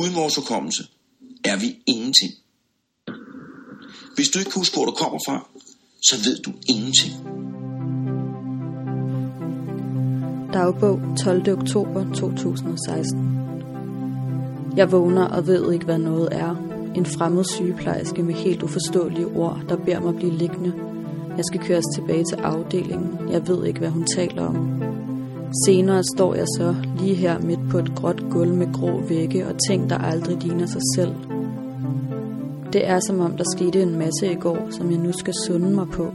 Uden vores hukommelse er vi ingenting. Hvis du ikke kan huske, hvor du kommer fra, så ved du ingenting. Dagbog 12. oktober 2016 Jeg vågner og ved ikke, hvad noget er. En fremmed sygeplejerske med helt uforståelige ord, der beder mig blive liggende. Jeg skal køres tilbage til afdelingen. Jeg ved ikke, hvad hun taler om. Senere står jeg så lige her midt på et gråt gulv med grå vægge og ting, der aldrig ligner sig selv. Det er som om, der skete en masse i går, som jeg nu skal sunde mig på.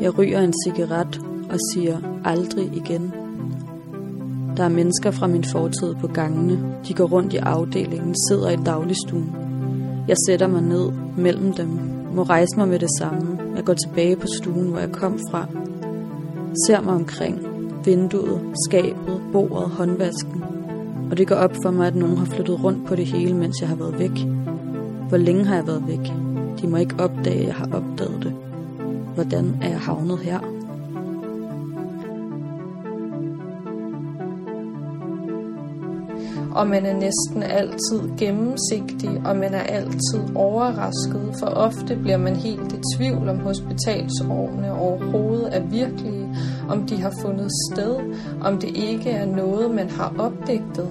Jeg ryger en cigaret og siger aldrig igen. Der er mennesker fra min fortid på gangene. De går rundt i afdelingen, sidder i dagligstuen. Jeg sætter mig ned mellem dem, må rejse mig med det samme. Jeg går tilbage på stuen, hvor jeg kom fra. Ser mig omkring. Vinduet, skabet, bordet, håndvasken. Og det går op for mig, at nogen har flyttet rundt på det hele, mens jeg har været væk. Hvor længe har jeg været væk? De må ikke opdage, at jeg har opdaget det. Hvordan er jeg havnet her? Og man er næsten altid gennemsigtig, og man er altid overrasket, for ofte bliver man helt i tvivl om hospitalsårene overhovedet er virkelige, om de har fundet sted, om det ikke er noget, man har opdigtet.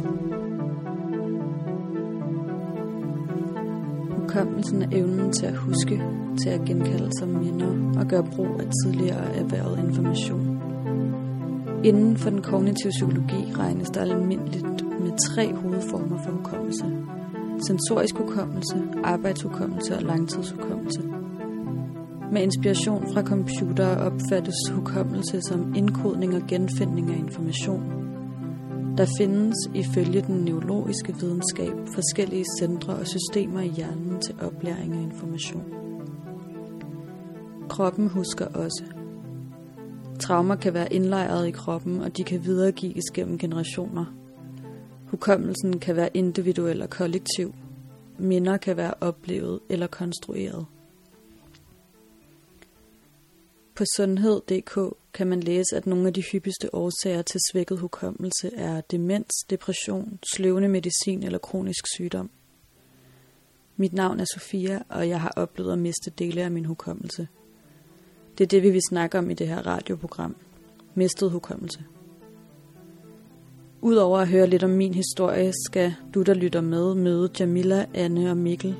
Hukommelsen er evnen til at huske, til at genkalde sig minder og gøre brug af tidligere erhvervet information. Inden for den kognitive psykologi regnes der almindeligt med tre hovedformer for hukommelse. Sensorisk hukommelse, arbejdshukommelse og langtidshukommelse. Med inspiration fra computere opfattes hukommelse som indkodning og genfindning af information. Der findes ifølge den neurologiske videnskab forskellige centre og systemer i hjernen til oplæring af information. Kroppen husker også. Traumer kan være indlejret i kroppen, og de kan videregives gennem generationer. Hukommelsen kan være individuel og kollektiv. Minder kan være oplevet eller konstrueret. På sundhed.dk kan man læse, at nogle af de hyppigste årsager til svækket hukommelse er demens, depression, sløvende medicin eller kronisk sygdom. Mit navn er Sofia, og jeg har oplevet at miste dele af min hukommelse. Det er det, vi vil snakke om i det her radioprogram. Mistet hukommelse. Udover at høre lidt om min historie, skal du, der lytter med, møde Jamila, Anne og Mikkel.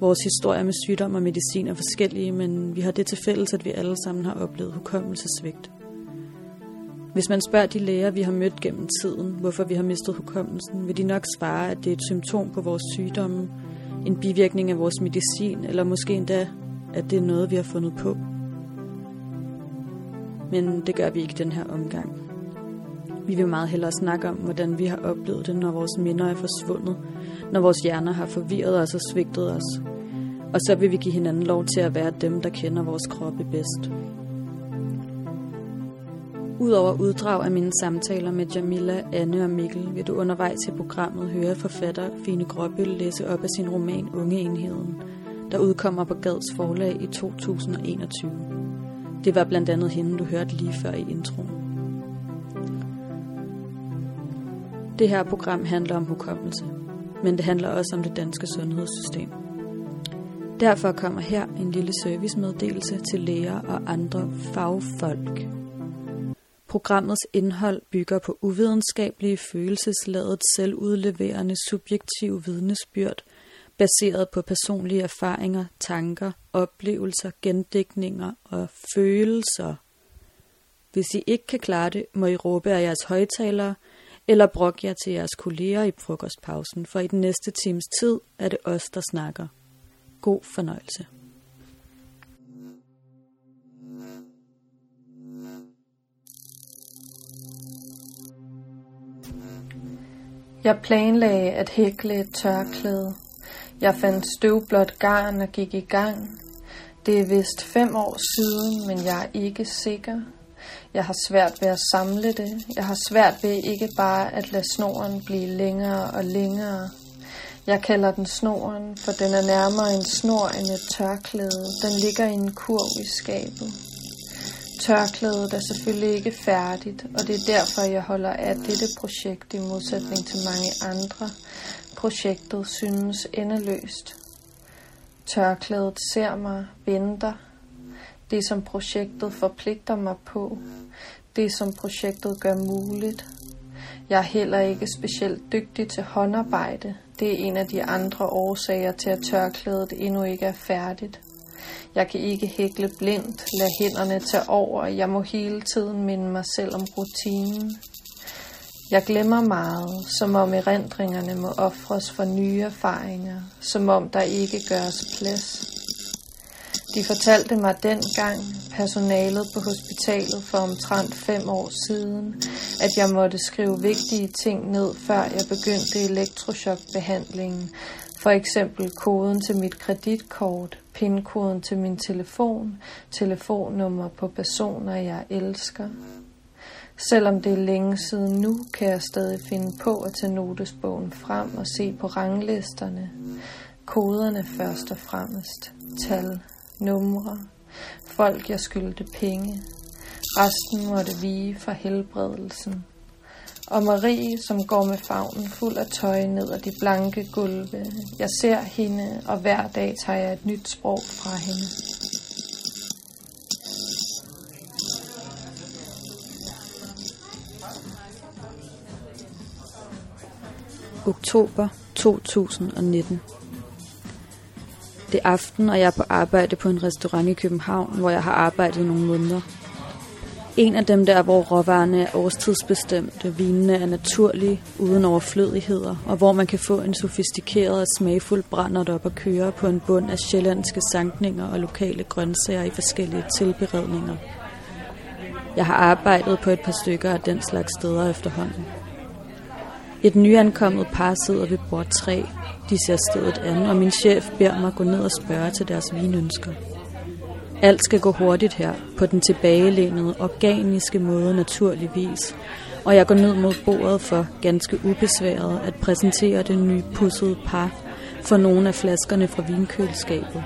Vores historie med sygdom og medicin er forskellige, men vi har det til fælles, at vi alle sammen har oplevet hukommelsesvigt. Hvis man spørger de læger, vi har mødt gennem tiden, hvorfor vi har mistet hukommelsen, vil de nok svare, at det er et symptom på vores sygdomme, en bivirkning af vores medicin, eller måske endda, at det er noget, vi har fundet på. Men det gør vi ikke den her omgang. Vi vil meget hellere snakke om, hvordan vi har oplevet det, når vores minder er forsvundet, når vores hjerner har forvirret os og svigtet os. Og så vil vi give hinanden lov til at være dem, der kender vores kroppe bedst. Udover uddrag af mine samtaler med Jamila, Anne og Mikkel, vil du undervejs i programmet høre forfatter Fine Gråbøl læse op af sin roman Unge Enheden, der udkommer på Gads forlag i 2021. Det var blandt andet hende, du hørte lige før i introen. Det her program handler om hukommelse, men det handler også om det danske sundhedssystem. Derfor kommer her en lille servicemeddelelse til læger og andre fagfolk. Programmets indhold bygger på uvidenskabelige følelsesladet selvudleverende subjektiv vidnesbyrd, baseret på personlige erfaringer, tanker, oplevelser, gendækninger og følelser. Hvis I ikke kan klare det, må I råbe af jeres højtalere, eller brok jer til jeres kolleger i frokostpausen, for i den næste times tid er det os, der snakker. God fornøjelse. Jeg planlagde at hækle et tørklæde. Jeg fandt støvblåt garn og gik i gang. Det er vist fem år siden, men jeg er ikke sikker. Jeg har svært ved at samle det. Jeg har svært ved ikke bare at lade snoren blive længere og længere. Jeg kalder den snoren, for den er nærmere en snor end et tørklæde. Den ligger i en kurv i skabet. Tørklædet er selvfølgelig ikke færdigt, og det er derfor, jeg holder af dette projekt i modsætning til mange andre. Projektet synes endeløst. Tørklædet ser mig, venter. Det, som projektet forpligter mig på. Det, som projektet gør muligt. Jeg er heller ikke specielt dygtig til håndarbejde. Det er en af de andre årsager til, at tørklædet endnu ikke er færdigt. Jeg kan ikke hækle blindt, lade hænderne tage over. Jeg må hele tiden minde mig selv om rutinen. Jeg glemmer meget, som om erindringerne må ofres for nye erfaringer, som om der ikke gøres plads. De fortalte mig dengang, personalet på hospitalet for omtrent fem år siden, at jeg måtte skrive vigtige ting ned, før jeg begyndte elektrochokbehandlingen. For eksempel koden til mit kreditkort, pindkoden til min telefon, telefonnummer på personer, jeg elsker. Selvom det er længe siden nu, kan jeg stadig finde på at tage notesbogen frem og se på ranglisterne. Koderne først og fremmest. Tal, numre, folk jeg skyldte penge. Resten måtte vige for helbredelsen. Og Marie, som går med favnen fuld af tøj ned ad de blanke gulve. Jeg ser hende, og hver dag tager jeg et nyt sprog fra hende. Oktober 2019 det er aften, og jeg er på arbejde på en restaurant i København, hvor jeg har arbejdet nogle måneder. En af dem der, hvor råvarerne er årstidsbestemte, vinene er naturlige, uden overflødigheder, og hvor man kan få en sofistikeret og smagfuld brændert op og køre på en bund af sjællandske sankninger og lokale grøntsager i forskellige tilberedninger. Jeg har arbejdet på et par stykker af den slags steder efterhånden. Et nyankommet par sidder ved bord 3. De ser stedet an, og min chef beder mig gå ned og spørge til deres vinønsker. Alt skal gå hurtigt her, på den tilbagelænede, organiske måde naturligvis, og jeg går ned mod bordet for ganske ubesværet at præsentere det nye pussede par for nogle af flaskerne fra vinkøleskabet.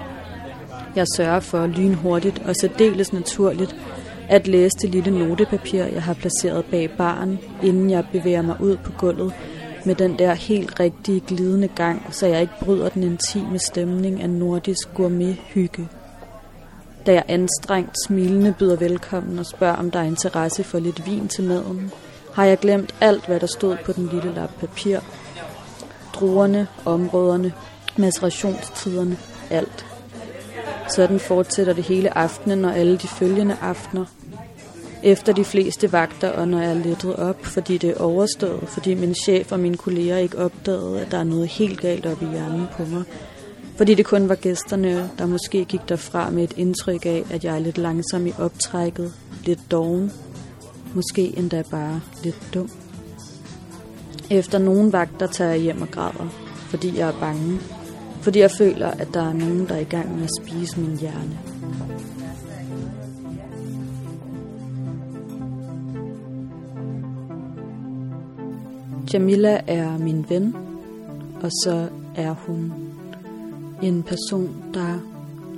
Jeg sørger for lynhurtigt og særdeles naturligt at læse det lille notepapir, jeg har placeret bag baren, inden jeg bevæger mig ud på gulvet med den der helt rigtige glidende gang, så jeg ikke bryder den intime stemning af nordisk gourmet-hygge. Da jeg anstrengt smilende byder velkommen og spørger, om der er interesse for lidt vin til maden, har jeg glemt alt, hvad der stod på den lille lap papir. Druerne, områderne, macerationstiderne, alt. Sådan fortsætter det hele aftenen og alle de følgende aftener. Efter de fleste vagter, og når jeg er lettet op, fordi det er overstået, fordi min chef og mine kolleger ikke opdagede, at der er noget helt galt op i hjernen på mig, fordi det kun var gæsterne, der måske gik derfra med et indtryk af, at jeg er lidt langsom i optrækket, lidt doven, måske endda bare lidt dum. Efter nogle vagter tager jeg hjem og græder, fordi jeg er bange. Fordi jeg føler, at der er nogen, der er i gang med at spise min hjerne. Jamila er min ven, og så er hun en person, der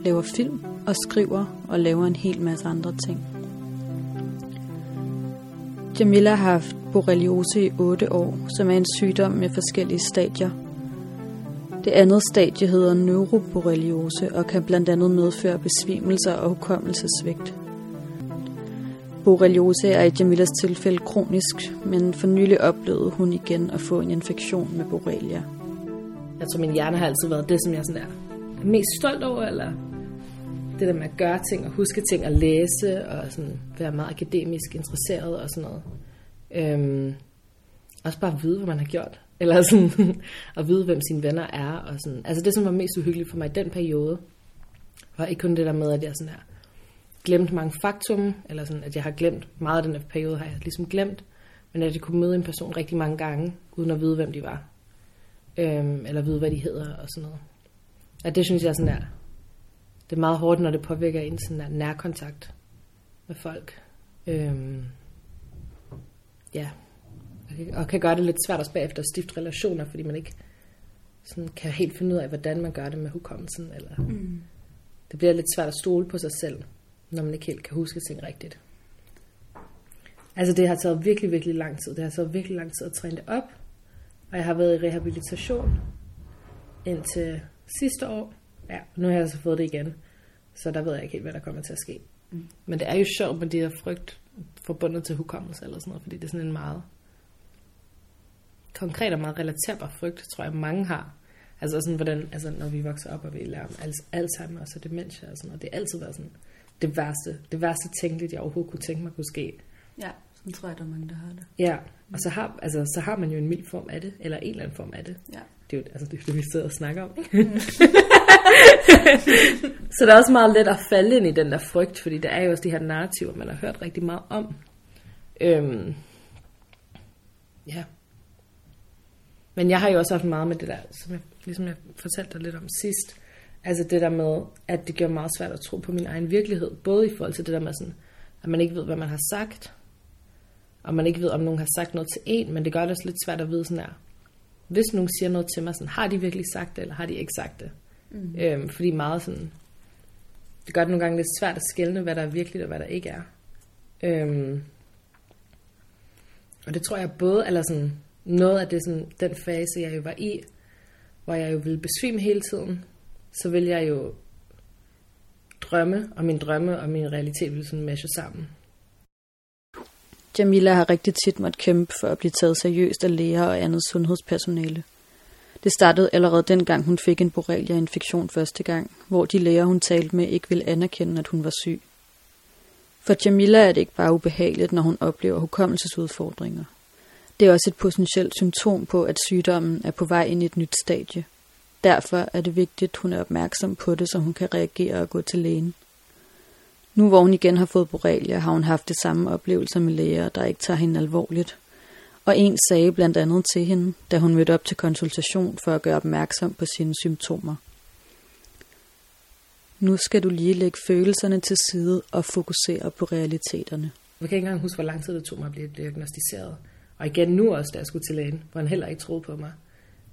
laver film og skriver og laver en hel masse andre ting. Jamila har haft borreliose i 8 år, som er en sygdom med forskellige stadier. Det andet stadie hedder neuroborreliose og kan blandt andet medføre besvimelser og hukommelsesvigt. Borreliose er i Jamilas tilfælde kronisk, men for nylig oplevede hun igen at få en infektion med borrelia. Jeg tror, min hjerne har altid været det, som jeg sådan er mest stolt over, eller det der med at gøre ting og huske ting og læse og sådan være meget akademisk interesseret og sådan noget. Øhm, også bare at vide, hvad man har gjort. Eller sådan at vide, hvem sine venner er. Og sådan. Altså det, som var mest uhyggeligt for mig i den periode, var ikke kun det der med, at jeg sådan her glemt mange faktum, eller sådan, at jeg har glemt meget af den her periode, har jeg ligesom glemt, men at jeg kunne møde en person rigtig mange gange, uden at vide, hvem de var. Øhm, eller vide, hvad de hedder og sådan noget. Og det synes jeg sådan er, det er meget hårdt, når det påvirker en sådan der nærkontakt med folk. Øhm, ja, og kan gøre det lidt svært også bagefter at stifte relationer, fordi man ikke sådan kan helt finde ud af, hvordan man gør det med hukommelsen. Eller mm. Det bliver lidt svært at stole på sig selv, når man ikke helt kan huske ting rigtigt. Altså det har taget virkelig, virkelig lang tid. Det har taget virkelig lang tid at træne det op. Og jeg har været i rehabilitation indtil sidste år. Ja, nu har jeg så fået det igen. Så der ved jeg ikke helt, hvad der kommer til at ske. Mm. Men det er jo sjovt med de her frygt forbundet til hukommelse eller sådan noget, fordi det er sådan en meget konkret og meget relaterbar frygt, tror jeg mange har. Altså sådan, hvordan, altså når vi vokser op, og vi lærer om Alzheimer og så dementia og sådan noget, det har altid været sådan det værste, det værste tænkeligt, jeg overhovedet kunne tænke mig kunne ske. Ja, sådan tror jeg, der er mange, der har det. Ja, og så har, altså, så har man jo en mild form af det, eller en eller anden form af det. Ja. Det er jo altså, det, er det, vi sidder og snakker om. Mm. så det er også meget let at falde ind i den der frygt, fordi der er jo også de her narrativer, man har hørt rigtig meget om. Øhm, ja. Men jeg har jo også haft meget med det der, som jeg, ligesom jeg fortalte dig lidt om sidst. Altså det der med, at det gør meget svært at tro på min egen virkelighed. Både i forhold til det der med sådan, at man ikke ved, hvad man har sagt. Og man ikke ved, om nogen har sagt noget til en, men det gør det også lidt svært at vide sådan her. Hvis nogen siger noget til mig, sådan, har de virkelig sagt det, eller har de ikke sagt det? Mm. Øhm, fordi meget sådan, det gør det nogle gange lidt svært at skelne, hvad der er virkeligt og hvad der ikke er. Øhm, og det tror jeg både, eller sådan, noget af det, sådan, den fase, jeg jo var i, hvor jeg jo ville besvime hele tiden, så vil jeg jo drømme, og min drømme og min realitet vil sådan meshe sammen. Jamila har rigtig tit måtte kæmpe for at blive taget seriøst af læger og andet sundhedspersonale. Det startede allerede dengang hun fik en borrelia-infektion første gang, hvor de læger, hun talte med, ikke ville anerkende, at hun var syg. For Jamila er det ikke bare ubehageligt, når hun oplever hukommelsesudfordringer. Det er også et potentielt symptom på, at sygdommen er på vej ind i et nyt stadie. Derfor er det vigtigt, at hun er opmærksom på det, så hun kan reagere og gå til lægen. Nu hvor hun igen har fået borrelia, har hun haft det samme oplevelser med læger, der ikke tager hende alvorligt. Og en sagde blandt andet til hende, da hun mødte op til konsultation for at gøre opmærksom på sine symptomer. Nu skal du lige lægge følelserne til side og fokusere på realiteterne. Jeg kan ikke engang huske, hvor lang tid det tog mig at blive diagnostiseret. Og igen nu også, da jeg skulle til lægen, hvor han heller ikke troede på mig.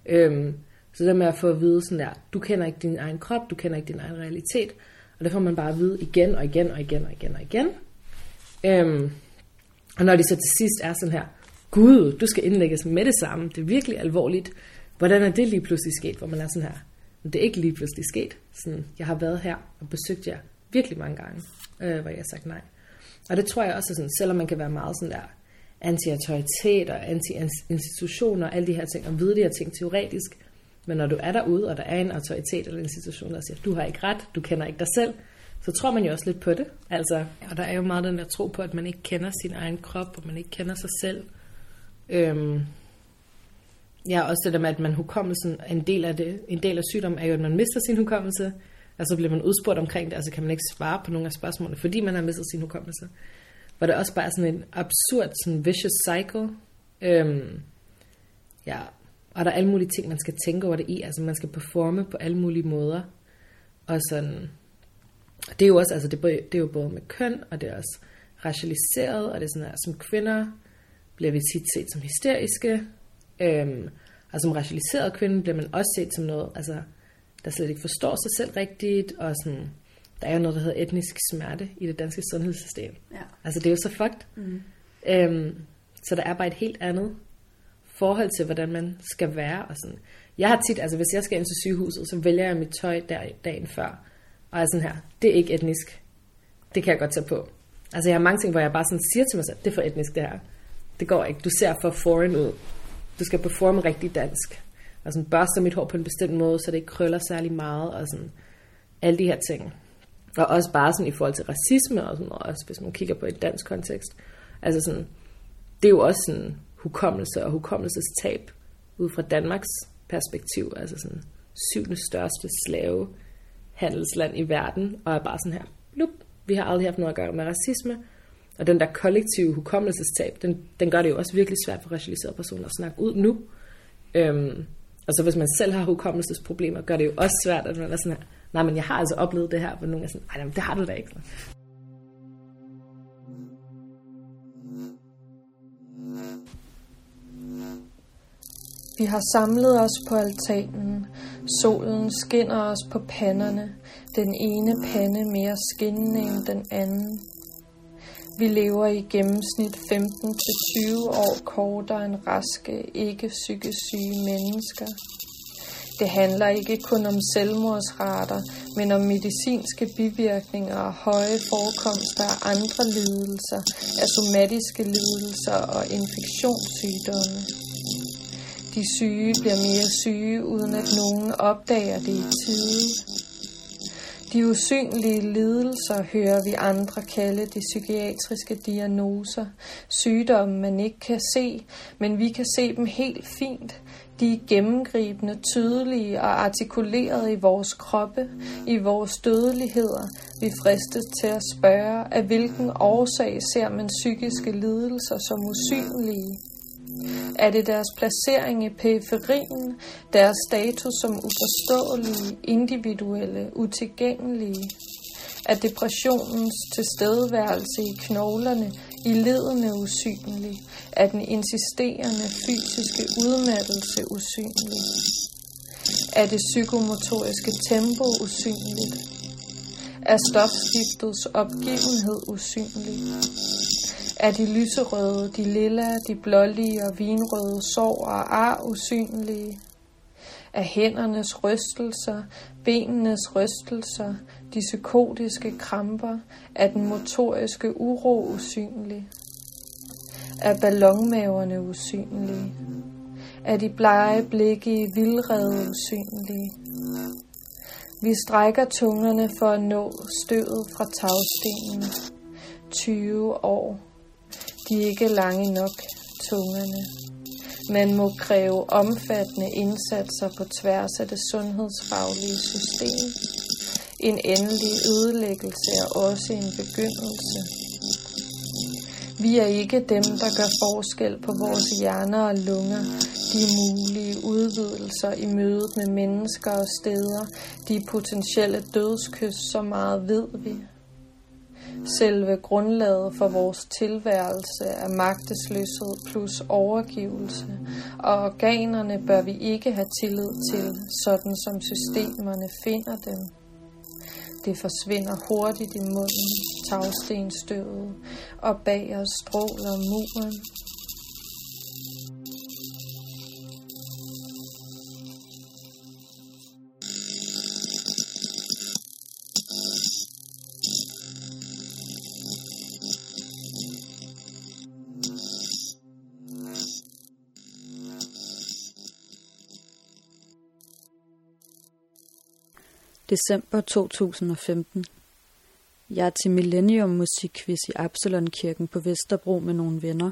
Øhm, så det med at få at vide sådan der, du kender ikke din egen krop, du kender ikke din egen realitet, og det får man bare at vide igen og igen og igen og igen og igen. Øhm, og når de så til sidst er sådan her, Gud, du skal indlægges med det samme, det er virkelig alvorligt. Hvordan er det lige pludselig sket, hvor man er sådan her? Men det er ikke lige pludselig sket. Sådan, jeg har været her og besøgt jer virkelig mange gange, øh, hvor jeg har sagt nej. Og det tror jeg også er sådan, selvom man kan være meget sådan der anti-autoritet og anti-institutioner og alle de her ting, og vide de her ting teoretisk, men når du er derude, og der er en autoritet eller en institution, der siger, du har ikke ret, du kender ikke dig selv, så tror man jo også lidt på det. Altså, og der er jo meget den der tro på, at man ikke kender sin egen krop, og man ikke kender sig selv. Øhm, ja, også det der med, at man hukommelsen, en del af det, en del af sygdommen er jo, at man mister sin hukommelse, og så bliver man udspurgt omkring det, og så kan man ikke svare på nogle af spørgsmålene, fordi man har mistet sin hukommelse. Hvor det også bare er sådan en absurd, sådan vicious cycle. Øhm, ja, og der er alle mulige ting, man skal tænke over det i. Altså man skal performe på alle mulige måder. Og sådan, det er jo også, altså det, det er jo både med køn, og det er også racialiseret, og det er sådan her, som kvinder bliver vi tit set som hysteriske, øhm, og som racialiseret kvinde bliver man også set som noget, altså, der slet ikke forstår sig selv rigtigt, og sådan, der er jo noget, der hedder etnisk smerte i det danske sundhedssystem. Ja. Altså det er jo så fucked. Mm. Øhm, så der er bare et helt andet forhold til, hvordan man skal være. Og sådan. Jeg har tit, altså hvis jeg skal ind til sygehuset, så vælger jeg mit tøj der, dagen før. Og er sådan her, det er ikke etnisk. Det kan jeg godt tage på. Altså jeg har mange ting, hvor jeg bare sådan siger til mig selv, det er for etnisk det her. Det går ikke. Du ser for foreign ud. Du skal performe rigtig dansk. Og sådan børster mit hår på en bestemt måde, så det ikke krøller særlig meget. Og sådan alle de her ting. Og også bare sådan i forhold til racisme og sådan noget, også hvis man kigger på et dansk kontekst. Altså sådan, det er jo også sådan hukommelse og hukommelsestab ud fra Danmarks perspektiv, altså sådan syvende største slave handelsland i verden, og er bare sådan her, blup, vi har aldrig haft noget at gøre med racisme, og den der kollektive hukommelsestab, den, den gør det jo også virkelig svært for racialiserede personer at snakke ud nu. Øhm, og så hvis man selv har hukommelsesproblemer, gør det jo også svært, at man er sådan her, nej, men jeg har altså oplevet det her, hvor nogen er sådan, nej, det har du da ikke. Vi har samlet os på altanen, Solen skinner os på panderne, den ene pande mere skinnende end den anden. Vi lever i gennemsnit 15-20 år kortere end raske, ikke psykisk syge mennesker. Det handler ikke kun om selvmordsrater, men om medicinske bivirkninger og høje forekomster af andre lidelser, af somatiske lidelser og infektionssygdomme. De syge bliver mere syge, uden at nogen opdager det i tide. De usynlige lidelser hører vi andre kalde de psykiatriske diagnoser. Sygdomme, man ikke kan se, men vi kan se dem helt fint. De er gennemgribende, tydelige og artikuleret i vores kroppe, i vores dødeligheder. Vi fristes til at spørge, af hvilken årsag ser man psykiske lidelser som usynlige? Er det deres placering i periferien, deres status som uforståelige, individuelle, utilgængelige? Er depressionens tilstedeværelse i knoglerne, i ledene usynlig? Er den insisterende fysiske udmattelse usynlig? Er det psykomotoriske tempo usynligt? Er stofskiftets opgivenhed usynlig? Er de lyserøde, de lilla, de blålige og vinrøde sår og ar usynlige? Er hændernes rystelser, benenes rystelser, de psykotiske kramper, er den motoriske uro usynlig? Er ballonmaverne usynlige? Er de blege blikke i vildrede usynlige? Vi strækker tungerne for at nå støvet fra tagstenen. 20 år de er ikke lange nok, tungerne. Man må kræve omfattende indsatser på tværs af det sundhedsfaglige system. En endelig ødelæggelse er også en begyndelse. Vi er ikke dem, der gør forskel på vores hjerner og lunger, de mulige udvidelser i mødet med mennesker og steder, de potentielle dødskys, så meget ved vi. Selve grundlaget for vores tilværelse er magtesløshed plus overgivelse, og organerne bør vi ikke have tillid til, sådan som systemerne finder dem. Det forsvinder hurtigt i munden, tagstenstøvet, og bag os stråler muren, December 2015. Jeg er til Millennium Musikquiz i Absalon-kirken på Vesterbro med nogle venner.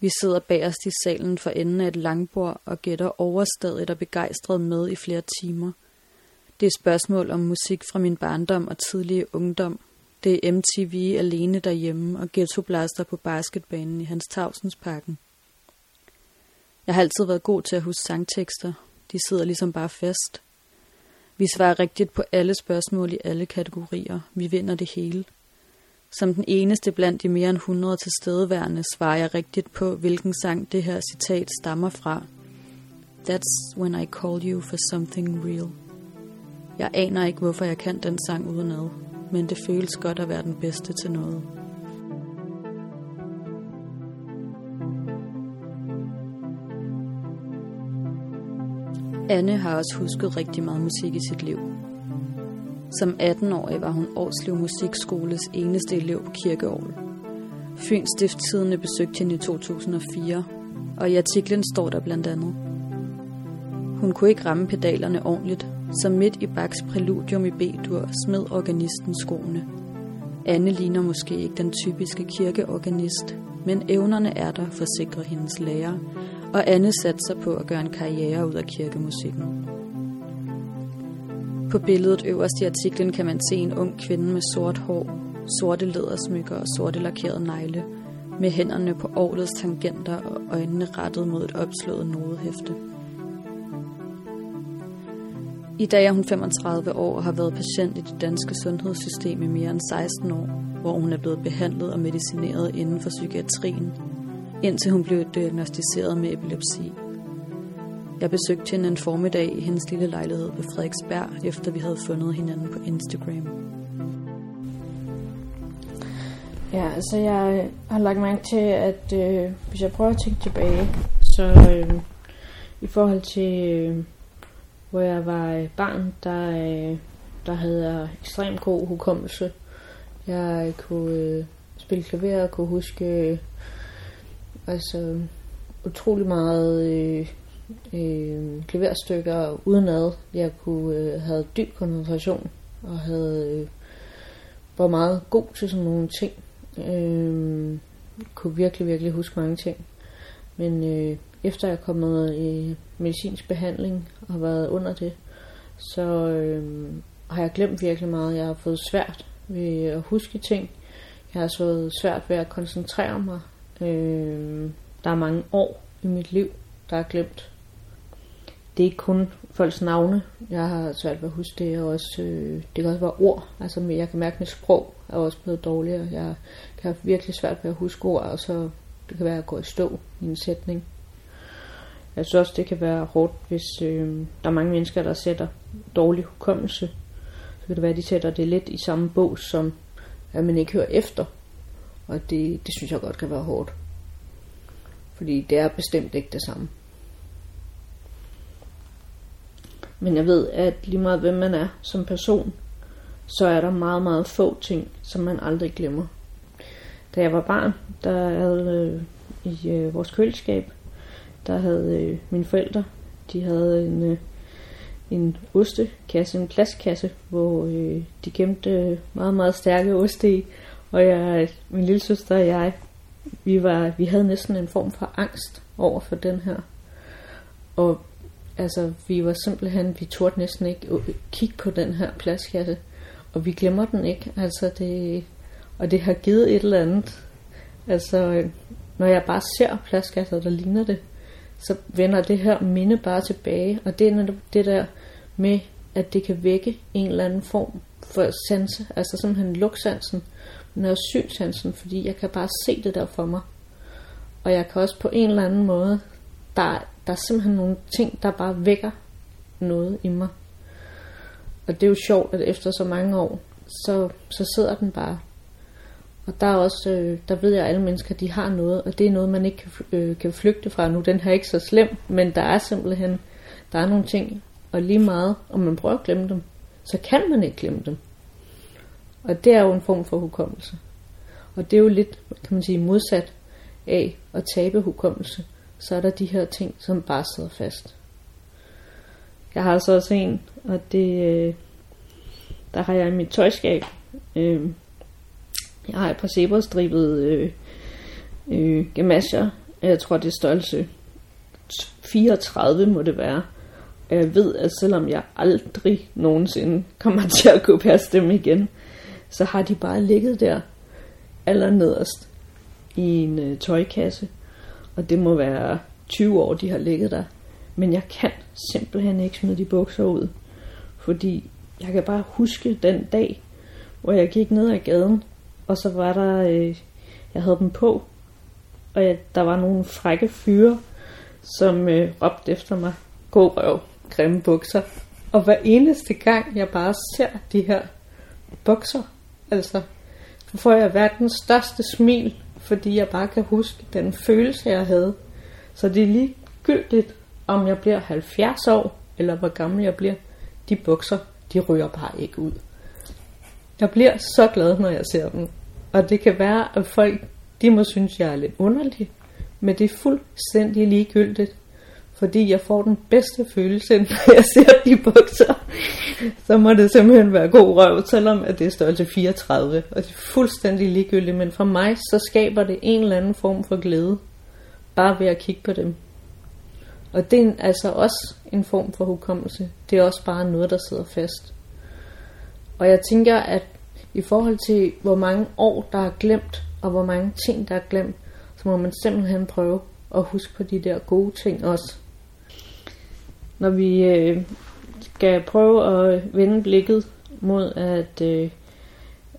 Vi sidder bagerst i salen for enden af et langbord og gætter overstadigt og begejstret med i flere timer. Det er spørgsmål om musik fra min barndom og tidlige ungdom. Det er MTV alene derhjemme og Ghetto Blaster på basketbanen i Hans Tavsensparken. Jeg har altid været god til at huske sangtekster. De sidder ligesom bare fast. Vi svarer rigtigt på alle spørgsmål i alle kategorier. Vi vinder det hele. Som den eneste blandt de mere end 100 tilstedeværende svarer jeg rigtigt på, hvilken sang det her citat stammer fra. That's when I call you for something real. Jeg aner ikke, hvorfor jeg kan den sang udenad, men det føles godt at være den bedste til noget. Anne har også husket rigtig meget musik i sit liv. Som 18-årig var hun Årslev Musikskoles eneste elev på kirkeåret. Fyns Stifttidende besøgte hende i 2004, og i artiklen står der blandt andet. Hun kunne ikke ramme pedalerne ordentligt, så midt i Bachs præludium i B-dur smed organisten skoene. Anne ligner måske ikke den typiske kirkeorganist, men evnerne er der, forsikrer hendes lærer, og Anne satte sig på at gøre en karriere ud af kirkemusikken. På billedet øverst i artiklen kan man se en ung kvinde med sort hår, sorte lædersmykker og sorte lakerede negle, med hænderne på årets tangenter og øjnene rettet mod et opslået nodehæfte. I dag er hun 35 år og har været patient i det danske sundhedssystem i mere end 16 år, hvor hun er blevet behandlet og medicineret inden for psykiatrien indtil hun blev diagnostiseret med epilepsi. Jeg besøgte hende en formiddag i hendes lille lejlighed på Frederiksberg, efter vi havde fundet hinanden på Instagram. Ja, altså jeg har lagt mærke til, at øh, hvis jeg prøver at tænke tilbage, så øh, i forhold til, øh, hvor jeg var øh, barn, der, øh, der havde jeg ekstremt god hukommelse. Jeg øh, kunne øh, spille klaver og kunne huske øh, altså, utrolig meget øh, øh, klaverstykker udenad. Jeg kunne øh, have dyb koncentration og havde øh, var meget god til sådan nogle ting. Øh, kunne virkelig, virkelig huske mange ting. Men øh, efter jeg er kommet i medicinsk behandling og har været under det, så øh, har jeg glemt virkelig meget. Jeg har fået svært ved at huske ting. Jeg har så svært ved at koncentrere mig. Øh, der er mange år i mit liv, der er glemt. Det er ikke kun folks navne, jeg har svært ved at huske. Det, er også, øh, det kan også være ord. Altså, jeg kan mærke, at mit sprog er også blevet dårligere. Jeg kan have virkelig svært ved at huske ord, og så det kan være, at jeg går i stå i en sætning. Jeg synes også, det kan være hårdt, hvis øh, der er mange mennesker, der sætter dårlig hukommelse. Så kan det være, at de sætter det lidt i samme bog, som at man ikke hører efter. Og det, det synes jeg godt kan være hårdt. Fordi det er bestemt ikke det samme. Men jeg ved, at lige meget hvem man er som person, så er der meget, meget få ting, som man aldrig glemmer. Da jeg var barn, der havde øh, i øh, vores køleskab, der havde øh, mine forældre, de havde en, øh, en ostekasse, en plastkasse, hvor øh, de gemte meget, meget stærke oste i. Og jeg, min lille søster og jeg, vi, var, vi havde næsten en form for angst over for den her. Og altså, vi var simpelthen, vi turde næsten ikke kigge på den her plastkasse. Og vi glemmer den ikke. Altså, det, og det har givet et eller andet. Altså, når jeg bare ser plastkasser, der ligner det, så vender det her minde bare tilbage. Og det er det der med, at det kan vække en eller anden form for sanse. Altså simpelthen lugtsansen, men også synsansen, fordi jeg kan bare se det der for mig. Og jeg kan også på en eller anden måde, der, der er simpelthen nogle ting, der bare vækker noget i mig. Og det er jo sjovt, at efter så mange år, så, så sidder den bare. Og der er også, øh, der ved jeg, at alle mennesker, de har noget, og det er noget, man ikke kan, øh, kan flygte fra nu. Den her er ikke så slem, men der er simpelthen, der er nogle ting, og lige meget, om man prøver at glemme dem, så kan man ikke glemme dem. Og det er jo en form for hukommelse. Og det er jo lidt, kan man sige, modsat af at tabe hukommelse. Så er der de her ting, som bare sidder fast. Jeg har så også en, og det, øh, der har jeg i mit tøjskab, øh, jeg har et par zebrastribet øh, øh, gamasjer. Jeg tror, det er størrelse 34 må det være. Og jeg ved, at selvom jeg aldrig nogensinde kommer til at kunne passe dem igen, så har de bare ligget der allernederst i en øh, tøjkasse. Og det må være 20 år, de har ligget der. Men jeg kan simpelthen ikke smide de bukser ud. Fordi jeg kan bare huske den dag, hvor jeg gik ned ad gaden, og så var der, øh, jeg havde dem på, og jeg, der var nogle frække fyre, som øh, råbte efter mig, god røv, grimme bukser. Og hver eneste gang, jeg bare ser de her bukser, altså, så får jeg verdens største smil, fordi jeg bare kan huske den følelse, jeg havde. Så det er ligegyldigt, om jeg bliver 70 år, eller hvor gammel jeg bliver. De bukser, de ryger bare ikke ud. Jeg bliver så glad, når jeg ser dem. Og det kan være, at folk, de må synes, jeg er lidt underlig. Men det er fuldstændig ligegyldigt. Fordi jeg får den bedste følelse, når jeg ser de bukser. Så må det simpelthen være god røv, selvom at det er størrelse 34. Og det er fuldstændig ligegyldigt. Men for mig, så skaber det en eller anden form for glæde. Bare ved at kigge på dem. Og det er altså også en form for hukommelse. Det er også bare noget, der sidder fast. Og jeg tænker, at i forhold til, hvor mange år, der er glemt, og hvor mange ting, der er glemt, så må man simpelthen prøve at huske på de der gode ting også. Når vi øh, skal prøve at vende blikket mod, at øh,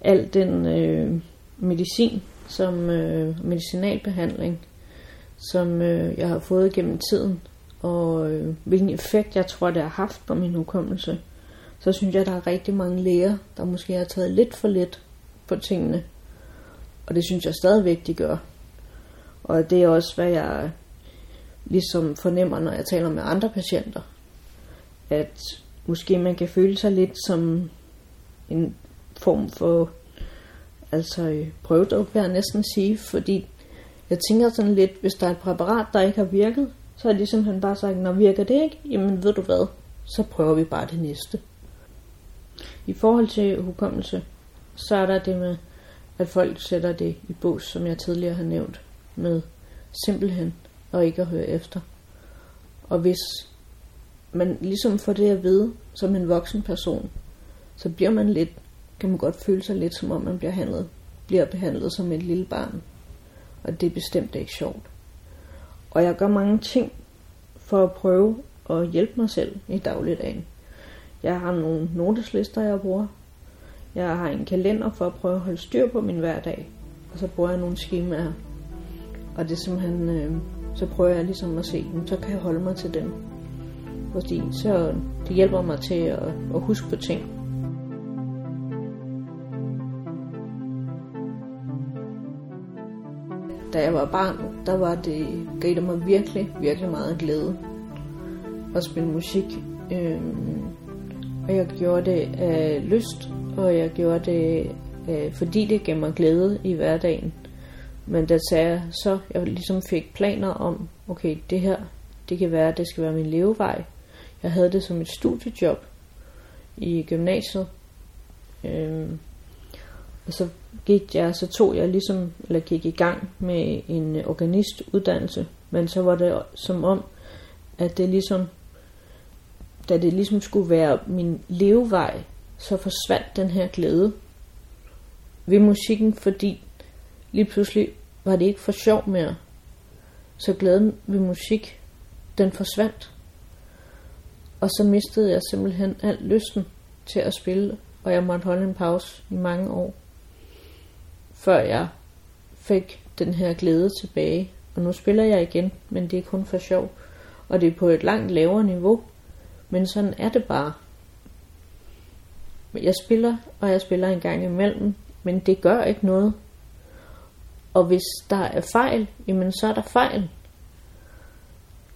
al den øh, medicin, som øh, medicinalbehandling, som øh, jeg har fået gennem tiden, og øh, hvilken effekt jeg tror, det har haft på min hukommelse, så synes jeg, der er rigtig mange læger, der måske har taget lidt for lidt på tingene. Og det synes jeg stadigvæk, de gør. Og det er også, hvad jeg ligesom fornemmer, når jeg taler med andre patienter. At måske man kan føle sig lidt som en form for altså øh, prøvedruk, vil jeg næsten sige, fordi jeg tænker sådan lidt, hvis der er et præparat, der ikke har virket, så er de simpelthen bare sagt, når virker det ikke, jamen ved du hvad, så prøver vi bare det næste. I forhold til hukommelse, så er der det med, at folk sætter det i bås, som jeg tidligere har nævnt, med simpelthen og ikke at høre efter. Og hvis man ligesom får det at vide som en voksen person, så bliver man lidt, kan man godt føle sig lidt som om man bliver, handlet, bliver behandlet som et lille barn. Og det er bestemt ikke sjovt. Og jeg gør mange ting for at prøve at hjælpe mig selv i dagligdagen. Jeg har nogle noteslister, jeg bruger. Jeg har en kalender for at prøve at holde styr på min hverdag. Og så bruger jeg nogle skemaer. Og det er simpelthen, øh, så prøver jeg ligesom at se, så kan jeg holde mig til dem. Fordi så det hjælper mig til at, at huske på ting. Da jeg var barn, der var det, gav det mig virkelig, virkelig meget glæde at spille musik. Øhm, og jeg gjorde det af lyst, og jeg gjorde det, øh, fordi det gav mig glæde i hverdagen. Men da jeg så, jeg ligesom fik planer om, okay, det her, det kan være, det skal være min levevej. Jeg havde det som et studiejob i gymnasiet. Øhm, og så gik jeg, så tog jeg ligesom, eller gik i gang med en organistuddannelse. Men så var det som om, at det ligesom, da det ligesom skulle være min levevej, så forsvandt den her glæde ved musikken, fordi lige pludselig var det ikke for sjov mere. Så glæden ved musik, den forsvandt. Og så mistede jeg simpelthen al lysten til at spille, og jeg måtte holde en pause i mange år, før jeg fik den her glæde tilbage. Og nu spiller jeg igen, men det er kun for sjov. Og det er på et langt lavere niveau, men sådan er det bare. Jeg spiller, og jeg spiller en gang imellem, men det gør ikke noget. Og hvis der er fejl, jamen så er der fejl.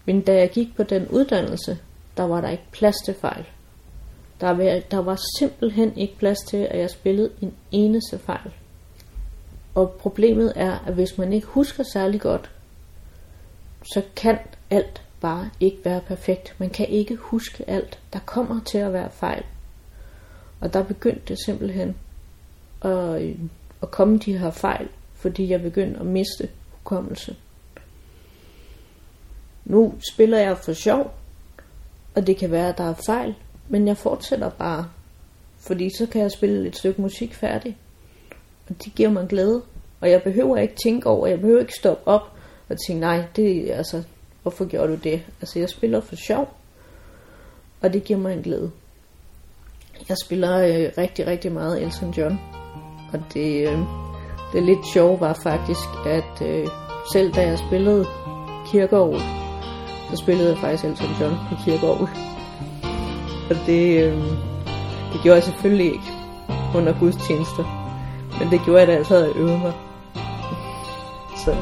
Men da jeg gik på den uddannelse, der var der ikke plads til fejl. Der var, der var simpelthen ikke plads til, at jeg spillede en eneste fejl. Og problemet er, at hvis man ikke husker særlig godt, så kan alt bare ikke være perfekt. Man kan ikke huske alt. Der kommer til at være fejl. Og der begyndte det simpelthen at, øh, at komme de her fejl, fordi jeg begyndte at miste hukommelse. Nu spiller jeg for sjov, og det kan være, at der er fejl, men jeg fortsætter bare, fordi så kan jeg spille et stykke musik færdig, Og det giver mig glæde, og jeg behøver ikke tænke over, jeg behøver ikke stoppe op og tænke, nej, det altså, hvorfor gjorde du det? Altså, jeg spiller for sjov, og det giver mig en glæde. Jeg spiller øh, rigtig, rigtig meget Elton John, og det, øh, det lidt sjove var faktisk, at øh, selv da jeg spillede kirkeorgel, så spillede jeg faktisk Elton John på kirkeorgel. Og det, øh, det gjorde jeg selvfølgelig ikke under gudstjenester. Men det gjorde jeg da altså og øvede mig. Så,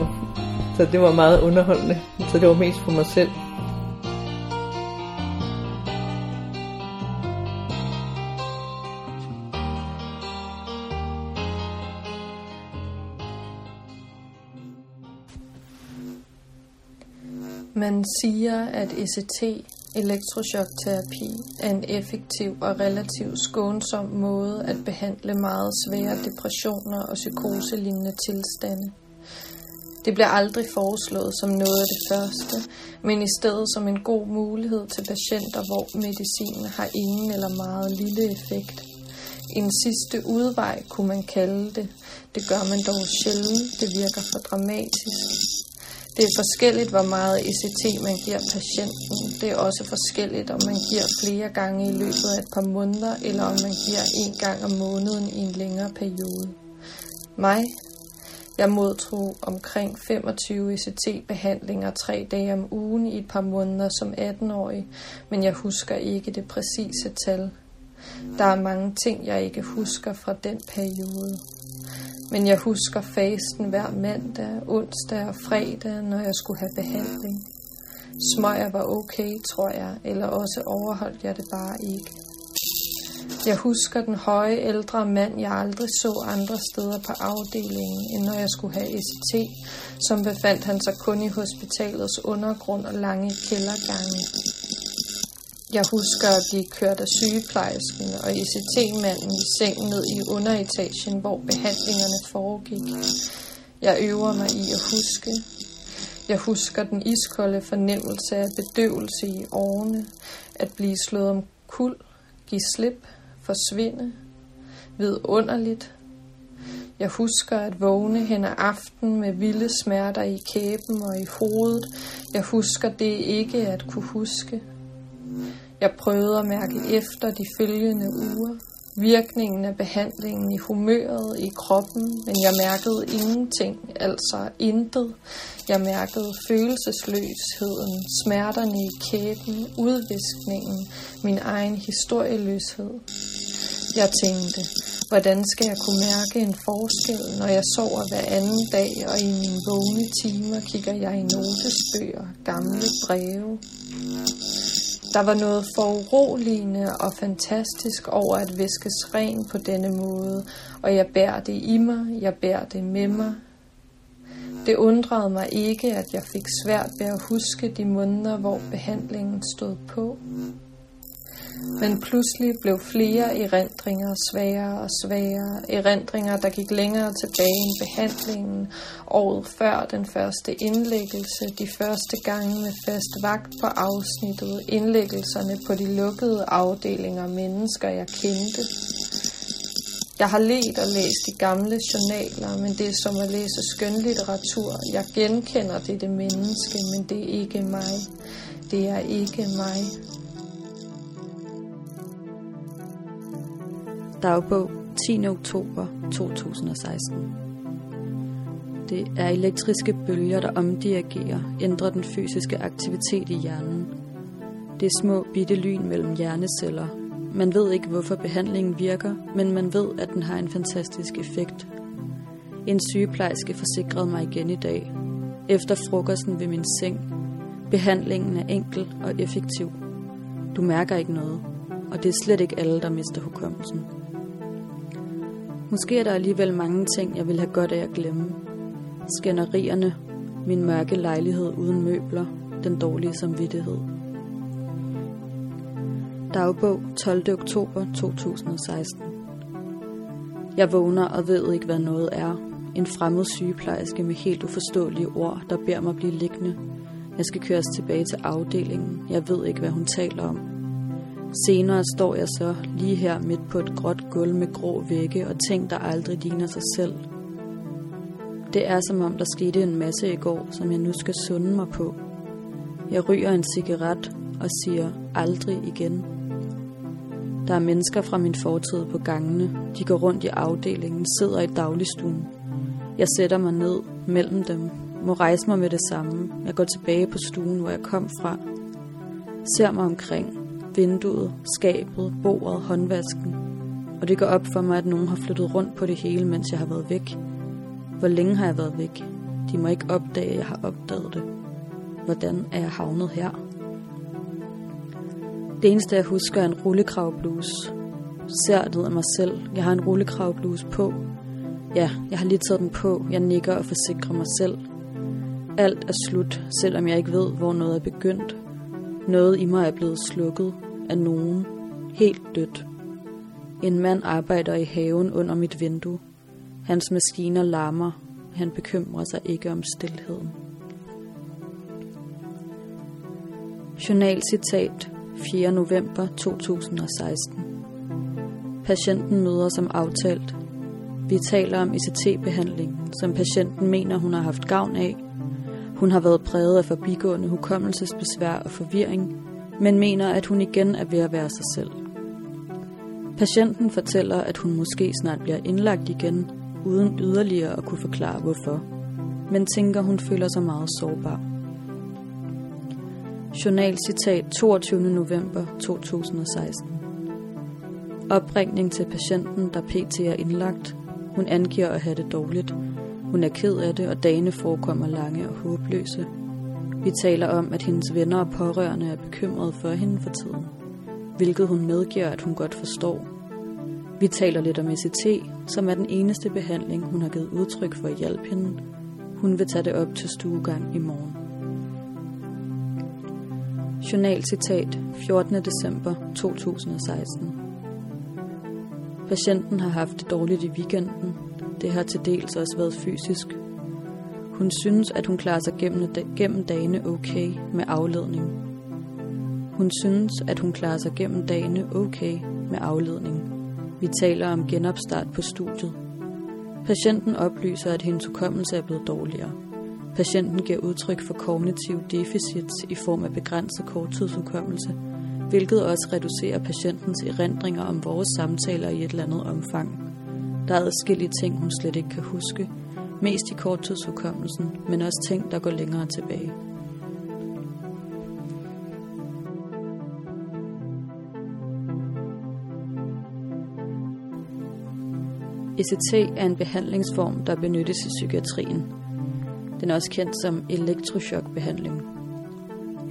så det var meget underholdende. Så det var mest for mig selv. Man siger, at ECT, elektroschokterapi, er en effektiv og relativt skånsom måde at behandle meget svære depressioner og psykoselignende tilstande. Det bliver aldrig foreslået som noget af det første, men i stedet som en god mulighed til patienter, hvor medicinen har ingen eller meget lille effekt. En sidste udvej kunne man kalde det. Det gør man dog sjældent. Det virker for dramatisk. Det er forskelligt, hvor meget ECT man giver patienten. Det er også forskelligt, om man giver flere gange i løbet af et par måneder, eller om man giver en gang om måneden i en længere periode. Mig? Jeg modtog omkring 25 ECT-behandlinger tre dage om ugen i et par måneder som 18-årig, men jeg husker ikke det præcise tal. Der er mange ting, jeg ikke husker fra den periode. Men jeg husker fasten hver mandag, onsdag og fredag, når jeg skulle have behandling. Smøger var okay, tror jeg, eller også overholdt jeg det bare ikke. Jeg husker den høje ældre mand, jeg aldrig så andre steder på afdelingen, end når jeg skulle have ECT, som befandt han sig kun i hospitalets undergrund og lange kældergange. Jeg husker at blive kørt af sygeplejersken og ICT-manden i sengen ned i underetagen, hvor behandlingerne foregik. Jeg øver mig i at huske. Jeg husker den iskolde fornemmelse af bedøvelse i årene, at blive slået om kul, give slip, forsvinde, vidunderligt. Jeg husker at vågne hen ad aften med vilde smerter i kæben og i hovedet. Jeg husker det ikke at kunne huske. Jeg prøvede at mærke efter de følgende uger. Virkningen af behandlingen i humøret, i kroppen, men jeg mærkede ingenting, altså intet. Jeg mærkede følelsesløsheden, smerterne i kæben, udviskningen, min egen historieløshed. Jeg tænkte, hvordan skal jeg kunne mærke en forskel, når jeg sover hver anden dag, og i mine vågne timer kigger jeg i notesbøger, gamle breve. Der var noget foruroligende og fantastisk over at viskes ren på denne måde, og jeg bærer det i mig, jeg bærer det med mig. Det undrede mig ikke, at jeg fik svært ved at huske de måneder, hvor behandlingen stod på. Men pludselig blev flere erindringer sværere og sværere. Erindringer, der gik længere tilbage end behandlingen. Året før den første indlæggelse, de første gange med fast vagt på afsnittet, indlæggelserne på de lukkede afdelinger mennesker, jeg kendte. Jeg har let og læst de gamle journaler, men det er som at læse skønlitteratur. Jeg genkender dette menneske, men det er ikke mig. Det er ikke mig. Dagbog 10. oktober 2016 Det er elektriske bølger, der omdirigerer, ændrer den fysiske aktivitet i hjernen. Det er små bitte lyn mellem hjerneceller. Man ved ikke, hvorfor behandlingen virker, men man ved, at den har en fantastisk effekt. En sygeplejerske forsikrede mig igen i dag. Efter frokosten ved min seng. Behandlingen er enkel og effektiv. Du mærker ikke noget, og det er slet ikke alle, der mister hukommelsen. Måske er der alligevel mange ting, jeg vil have godt af at glemme. Skænderierne, min mørke lejlighed uden møbler, den dårlige samvittighed. Dagbog 12. oktober 2016 Jeg vågner og ved ikke, hvad noget er. En fremmed sygeplejerske med helt uforståelige ord, der beder mig blive liggende. Jeg skal køres tilbage til afdelingen. Jeg ved ikke, hvad hun taler om. Senere står jeg så lige her midt på et gråt gulv med grå vægge og ting, der aldrig ligner sig selv. Det er som om, der skete en masse i går, som jeg nu skal sunde mig på. Jeg ryger en cigaret og siger aldrig igen. Der er mennesker fra min fortid på gangene. De går rundt i afdelingen, sidder i dagligstuen. Jeg sætter mig ned mellem dem, må rejse mig med det samme. Jeg går tilbage på stuen, hvor jeg kom fra. Ser mig omkring, vinduet, skabet, bordet, håndvasken. Og det går op for mig, at nogen har flyttet rundt på det hele, mens jeg har været væk. Hvor længe har jeg været væk? De må ikke opdage, at jeg har opdaget det. Hvordan er jeg havnet her? Det eneste, jeg husker, er en rullekravbluse. Særligt af mig selv. Jeg har en rullekravbluse på. Ja, jeg har lige taget den på. Jeg nikker og forsikrer mig selv. Alt er slut, selvom jeg ikke ved, hvor noget er begyndt. Noget i mig er blevet slukket af nogen. Helt dødt. En mand arbejder i haven under mit vindue. Hans maskiner larmer. Han bekymrer sig ikke om stillheden. Journalcitat 4. november 2016 Patienten møder som aftalt. Vi taler om ICT-behandling, som patienten mener, hun har haft gavn af. Hun har været præget af forbigående hukommelsesbesvær og forvirring, men mener, at hun igen er ved at være sig selv. Patienten fortæller, at hun måske snart bliver indlagt igen, uden yderligere at kunne forklare hvorfor, men tænker hun føler sig meget sårbar. Journalcitat 22. november 2016 Opringning til patienten, der pt. er indlagt. Hun angiver at have det dårligt. Hun er ked af det, og dagene forekommer lange og håbløse. Vi taler om, at hendes venner og pårørende er bekymrede for hende for tiden, hvilket hun medgiver, at hun godt forstår. Vi taler lidt om ECT, som er den eneste behandling, hun har givet udtryk for at hjælpe hende. Hun vil tage det op til stuegang i morgen. Journalcitat 14. december 2016 Patienten har haft det dårligt i weekenden. Det har til dels også været fysisk. Hun synes, at hun klarer sig gennem, gennem dagene okay med afledning. Hun synes, at hun klarer sig gennem dagene okay med afledning. Vi taler om genopstart på studiet. Patienten oplyser, at hendes hukommelse er blevet dårligere. Patienten giver udtryk for kognitiv deficits i form af begrænset korttidshukommelse, hvilket også reducerer patientens erindringer om vores samtaler i et eller andet omfang. Der er adskillige ting, hun slet ikke kan huske, mest i korttidshukommelsen, men også ting, der går længere tilbage. ECT er en behandlingsform, der benyttes i psykiatrien. Den er også kendt som elektrochokbehandling.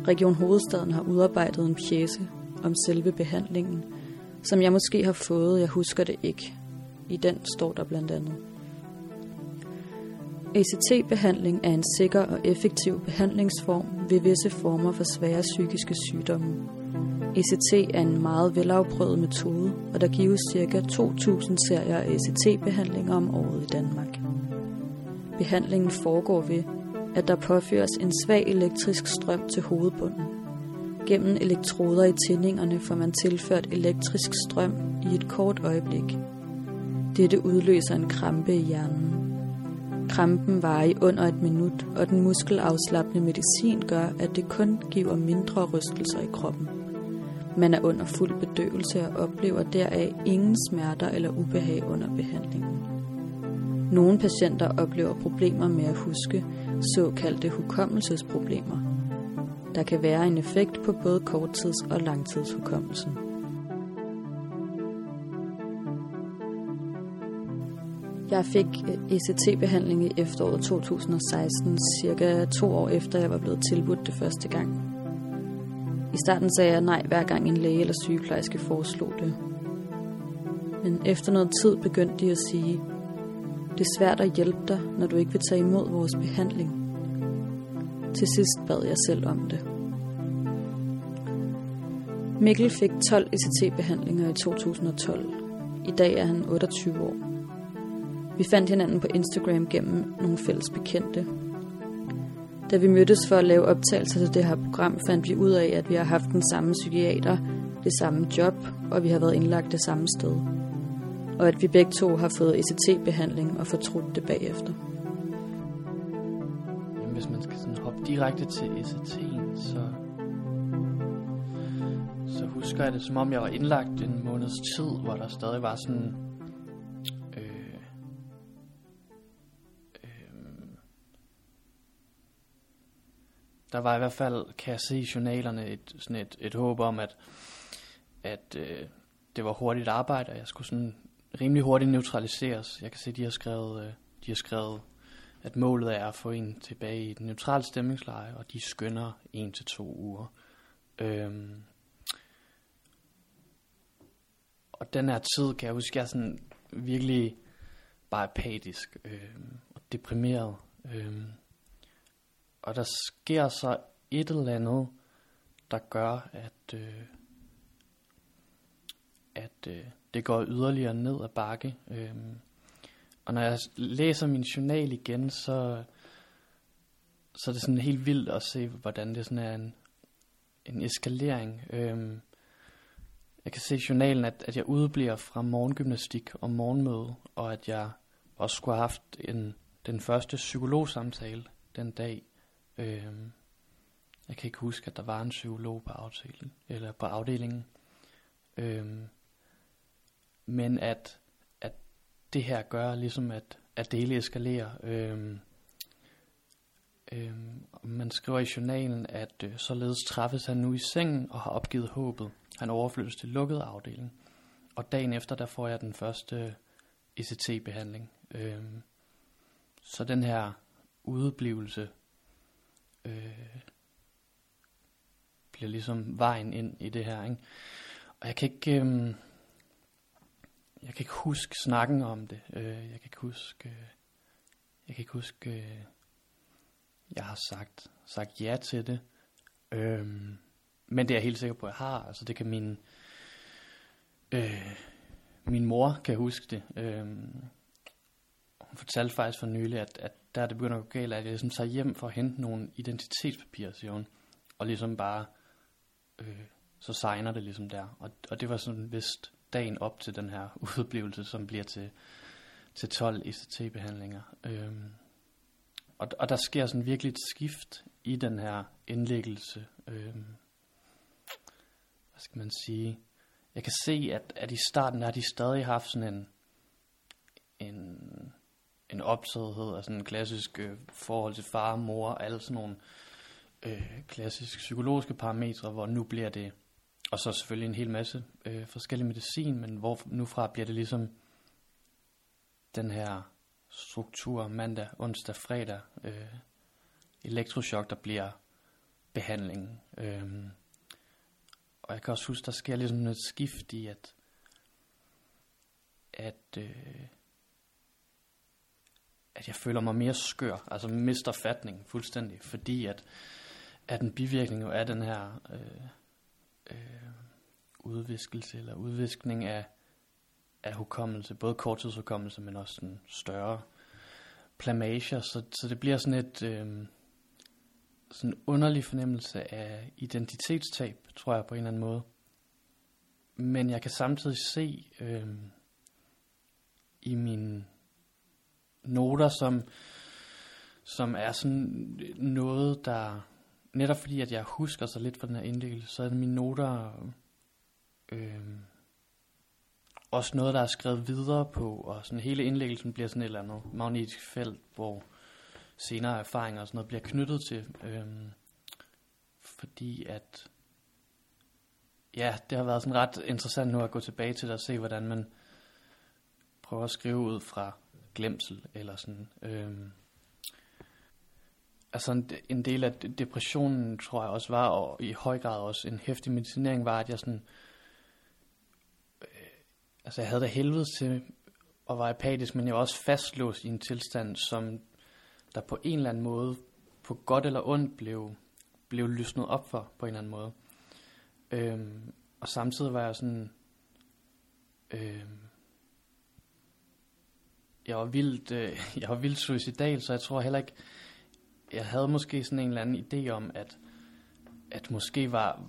Region Hovedstaden har udarbejdet en pjæse om selve behandlingen, som jeg måske har fået, jeg husker det ikke. I den står der blandt andet. ACT-behandling er en sikker og effektiv behandlingsform ved visse former for svære psykiske sygdomme. ECT er en meget velafprøvet metode, og der gives ca. 2.000 serier af ECT-behandlinger om året i Danmark. Behandlingen foregår ved, at der påføres en svag elektrisk strøm til hovedbunden. Gennem elektroder i tændingerne får man tilført elektrisk strøm i et kort øjeblik. Dette udløser en krampe i hjernen. Krampen varer i under et minut, og den muskelafslappende medicin gør, at det kun giver mindre rystelser i kroppen. Man er under fuld bedøvelse og oplever deraf ingen smerter eller ubehag under behandlingen. Nogle patienter oplever problemer med at huske, såkaldte hukommelsesproblemer. Der kan være en effekt på både korttids- og langtidshukommelsen. Jeg fik øh, ECT-behandling i efteråret 2016, cirka to år efter jeg var blevet tilbudt det første gang. I starten sagde jeg nej, hver gang en læge eller sygeplejerske foreslog det. Men efter noget tid begyndte de at sige, det er svært at hjælpe dig, når du ikke vil tage imod vores behandling. Til sidst bad jeg selv om det. Mikkel fik 12 ECT-behandlinger i 2012. I dag er han 28 år. Vi fandt hinanden på Instagram gennem nogle fælles bekendte. Da vi mødtes for at lave optagelser til det her program, fandt vi ud af, at vi har haft den samme psykiater, det samme job, og vi har været indlagt det samme sted. Og at vi begge to har fået ECT-behandling og fortrudt det bagefter. Jamen, hvis man skal sådan hoppe direkte til ECT'en, så, så husker jeg det, som om jeg var indlagt en måneds tid, hvor der stadig var sådan der var i hvert fald, kan jeg se i journalerne, et, sådan et, et håb om, at, at øh, det var hurtigt arbejde, og jeg skulle sådan rimelig hurtigt neutraliseres. Jeg kan se, de har skrevet, øh, de har skrevet at målet er at få en tilbage i den neutrale stemningsleje, og de skynder en til to uger. Øhm, og den her tid, kan jeg huske, jeg er sådan virkelig bare apatisk øhm, og deprimeret. Øhm, og der sker så et eller andet, der gør, at, øh, at øh, det går yderligere ned ad bakke. Øh, og når jeg læser min journal igen, så, så er det sådan helt vildt at se, hvordan det sådan er en, en eskalering. Øh, jeg kan se i journalen, at, at jeg udbliver fra morgengymnastik og morgenmøde, og at jeg også skulle have haft en, den første psykologsamtale den dag. Øh, jeg kan ikke huske, at der var en psykolog på afdelingen. Eller på afdelingen. Øh, men at, at det her gør ligesom, at, at det hele eskalerer. Øh, øh, man skriver i journalen, at øh, således træffes han nu i sengen og har opgivet håbet. Han overflyttes til lukket afdeling. Og dagen efter, der får jeg den første ECT-behandling. Øh, øhm, så den her udeblivelse øh, bliver ligesom vejen ind i det her. Ikke? Og jeg kan ikke, øh, jeg kan ikke huske snakken om det. Øh, jeg kan ikke huske, øh, jeg kan ikke huske, øh, jeg har sagt, sagt ja til det. Øh, men det er jeg helt sikker på, at jeg har. Altså det kan min, øh, min mor kan huske det. Øh, hun fortalte faktisk for nylig, at, at der det begynder at gå galt, at jeg ligesom tager hjem for at hente nogle identitetspapirer, siger hun. Og ligesom bare, øh, så signer det ligesom der. Og, og det var sådan vist dagen op til den her udblivelse, som bliver til, til 12 ECT-behandlinger. Øhm, og, og der sker sådan virkelig et skift i den her indlæggelse. Øhm, hvad skal man sige? Jeg kan se, at, at i starten har de stadig haft sådan en, en, en optagethed af sådan en klassisk øh, forhold til far og mor, og alle sådan nogle øh, klassiske psykologiske parametre, hvor nu bliver det og så selvfølgelig en hel masse øh, forskellig medicin, men hvor nu fra bliver det ligesom den her struktur mandag, onsdag, fredag, øh, elektroshock, der bliver behandlingen. Øh, og jeg kan også huske, der sker ligesom et skift i, at, at, øh, at jeg føler mig mere skør, altså mister fatning fuldstændig, fordi at, at en bivirkning jo er den her... Øh, øh, udviskelse eller udviskning af, af hukommelse, både korttidshukommelse, men også sådan større plamager, så, så det bliver sådan et øh, sådan underlig fornemmelse af identitetstab, tror jeg på en eller anden måde. Men jeg kan samtidig se øh, i min noter, som, som er sådan noget, der netop fordi, at jeg husker så lidt fra den her inddel, så er det mine noter øh, også noget, der er skrevet videre på, og sådan hele indlæggelsen bliver sådan et eller andet magnetisk felt, hvor senere erfaringer og sådan noget bliver knyttet til, øh, fordi at ja, det har været sådan ret interessant nu at gå tilbage til det og se, hvordan man prøver at skrive ud fra glemsel, eller sådan, øh, altså en, en del af depressionen, tror jeg også var, og i høj grad også en hæftig medicinering, var, at jeg sådan, øh, altså jeg havde da helvede til at være apatisk, men jeg var også fastlåst i en tilstand, som der på en eller anden måde, på godt eller ondt, blev, blev lysnet op for, på en eller anden måde. Øhm, og samtidig var jeg sådan, øhm, jeg var vildt, øh, jeg var vildt suicidal, så jeg tror heller ikke, jeg havde måske sådan en eller anden idé om, at, at måske var,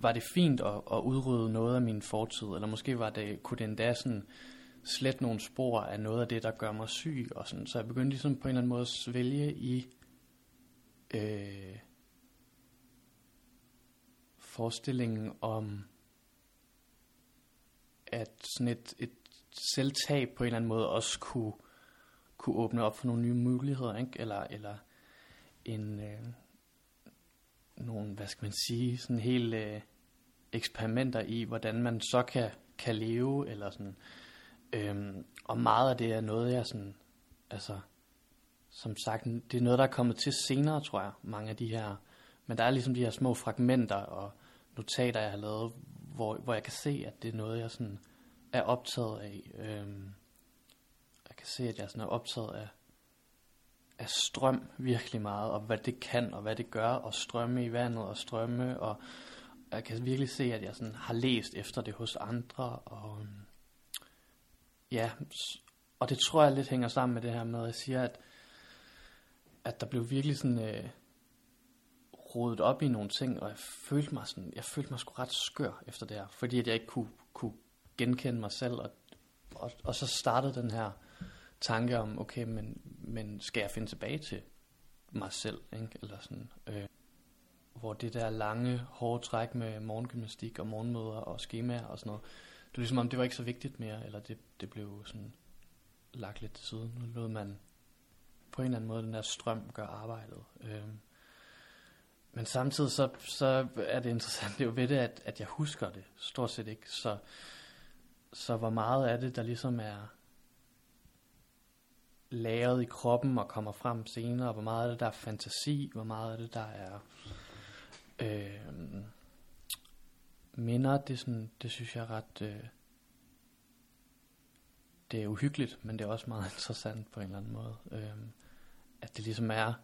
var det fint at, at udrydde noget af min fortid, eller måske var det, kunne det endda sådan slet nogle spor af noget af det, der gør mig syg, og sådan. så jeg begyndte ligesom på en eller anden måde at svælge i øh, forestillingen om, at sådan et, et selvtab på en eller anden måde også kunne, kunne åbne op for nogle nye muligheder, ikke? Eller, eller en, øh, nogle, hvad skal man sige, sådan helt øh, eksperimenter i, hvordan man så kan, kan leve, eller sådan. Øhm, og meget af det er noget, jeg sådan, altså, som sagt, det er noget, der er kommet til senere, tror jeg, mange af de her. Men der er ligesom de her små fragmenter og notater, jeg har lavet, hvor, hvor jeg kan se, at det er noget, jeg sådan er optaget af. Øhm, jeg kan se, at jeg sådan er optaget af af strøm virkelig meget, og hvad det kan, og hvad det gør, og strømme i vandet, og strømme, og jeg kan virkelig se, at jeg sådan har læst efter det hos andre, og øhm, ja, og det tror jeg lidt hænger sammen med det her med, at jeg siger, at, at der blev virkelig sådan øh, rodet op i nogle ting, og jeg følte mig sådan, jeg følte mig sgu ret skør efter det her, fordi at jeg ikke kunne, kunne genkende mig selv, og, og, og så startede den her tanke om, okay, men, men skal jeg finde tilbage til mig selv, ikke? eller sådan, øh, hvor det der lange, hårde træk med morgengymnastik og morgenmøder og skemaer og sådan noget, det var ligesom om, det var ikke så vigtigt mere, eller det, det blev sådan lagt lidt til side. Nu lod man på en eller anden måde den der strøm gøre arbejdet. Øh, men samtidig så, så er det interessant det er jo ved det, at, at jeg husker det stort set ikke. Så, så hvor meget af det, der ligesom er lagret i kroppen og kommer frem senere, og hvor meget af det, der er fantasi, hvor meget af det, der er øh, minder, det, sådan, det synes jeg er ret... Øh, det er uhyggeligt, men det er også meget interessant på en eller anden måde. Øh, at det ligesom er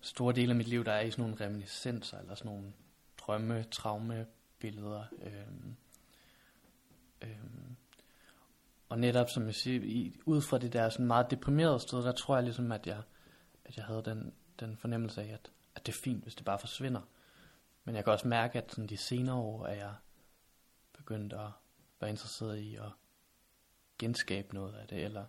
store dele af mit liv, der er i sådan nogle reminiscenser, eller sådan nogle drømme, traume, billeder. Øh, øh, og netop, som jeg siger, i, ud fra det der sådan meget deprimerede sted, der tror jeg ligesom, at jeg, at jeg havde den, den fornemmelse af, at, at det er fint, hvis det bare forsvinder. Men jeg kan også mærke, at sådan de senere år er jeg begyndt at være interesseret i at genskabe noget af det, eller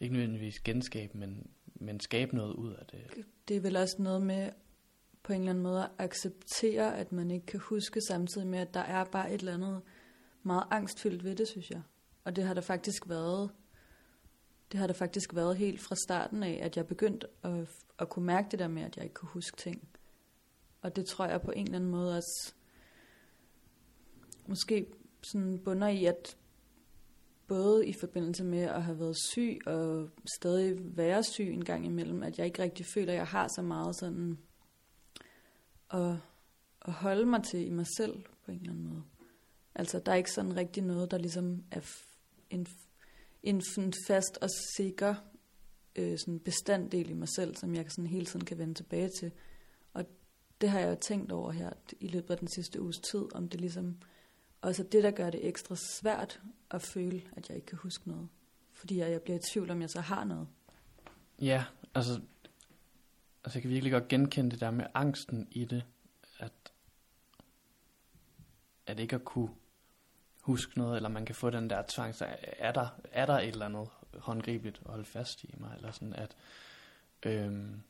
ikke nødvendigvis genskabe, men, men skabe noget ud af det. Det er vel også noget med på en eller anden måde at acceptere, at man ikke kan huske samtidig med, at der er bare et eller andet meget angstfyldt ved det, synes jeg. Og det har der faktisk været, det har der faktisk været helt fra starten af, at jeg begyndte at, at kunne mærke det der med, at jeg ikke kunne huske ting. Og det tror jeg på en eller anden måde også måske sådan bunder i, at både i forbindelse med at have været syg og stadig være syg en gang imellem, at jeg ikke rigtig føler, at jeg har så meget sådan at, at holde mig til i mig selv på en eller anden måde. Altså, der er ikke sådan rigtig noget, der ligesom er en, en, en fast og sikker øh, sådan bestanddel i mig selv, som jeg sådan hele tiden kan vende tilbage til. Og det har jeg jo tænkt over her i løbet af den sidste uges tid, om det ligesom også det, der gør det ekstra svært at føle, at jeg ikke kan huske noget. Fordi jeg, jeg bliver i tvivl, om jeg så har noget. Ja, altså, altså jeg kan virkelig godt genkende det der med angsten i det, at, at ikke at kunne huske noget, eller man kan få den der tvang, så er der, er der et eller andet håndgribeligt at holde fast i mig, eller sådan at, øhm,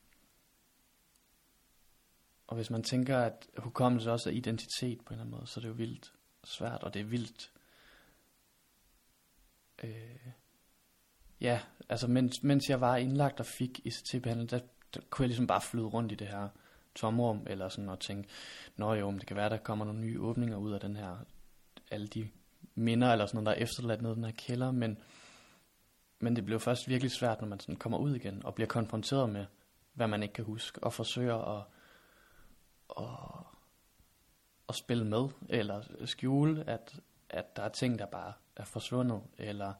og hvis man tænker, at hukommelse også er identitet på en eller anden måde, så er det jo vildt svært, og det er vildt. Øh, ja, altså mens, mens jeg var indlagt og fik ICT-behandling, der, der kunne jeg ligesom bare flyde rundt i det her tomrum, eller sådan og tænke, nå jo, men det kan være, der kommer nogle nye åbninger ud af den her, alle de minder, eller sådan noget, der er efterladt ned i den her kælder, men, men det bliver først virkelig svært, når man sådan kommer ud igen, og bliver konfronteret med, hvad man ikke kan huske, og forsøger at, at at spille med, eller skjule, at, at der er ting, der bare er forsvundet, eller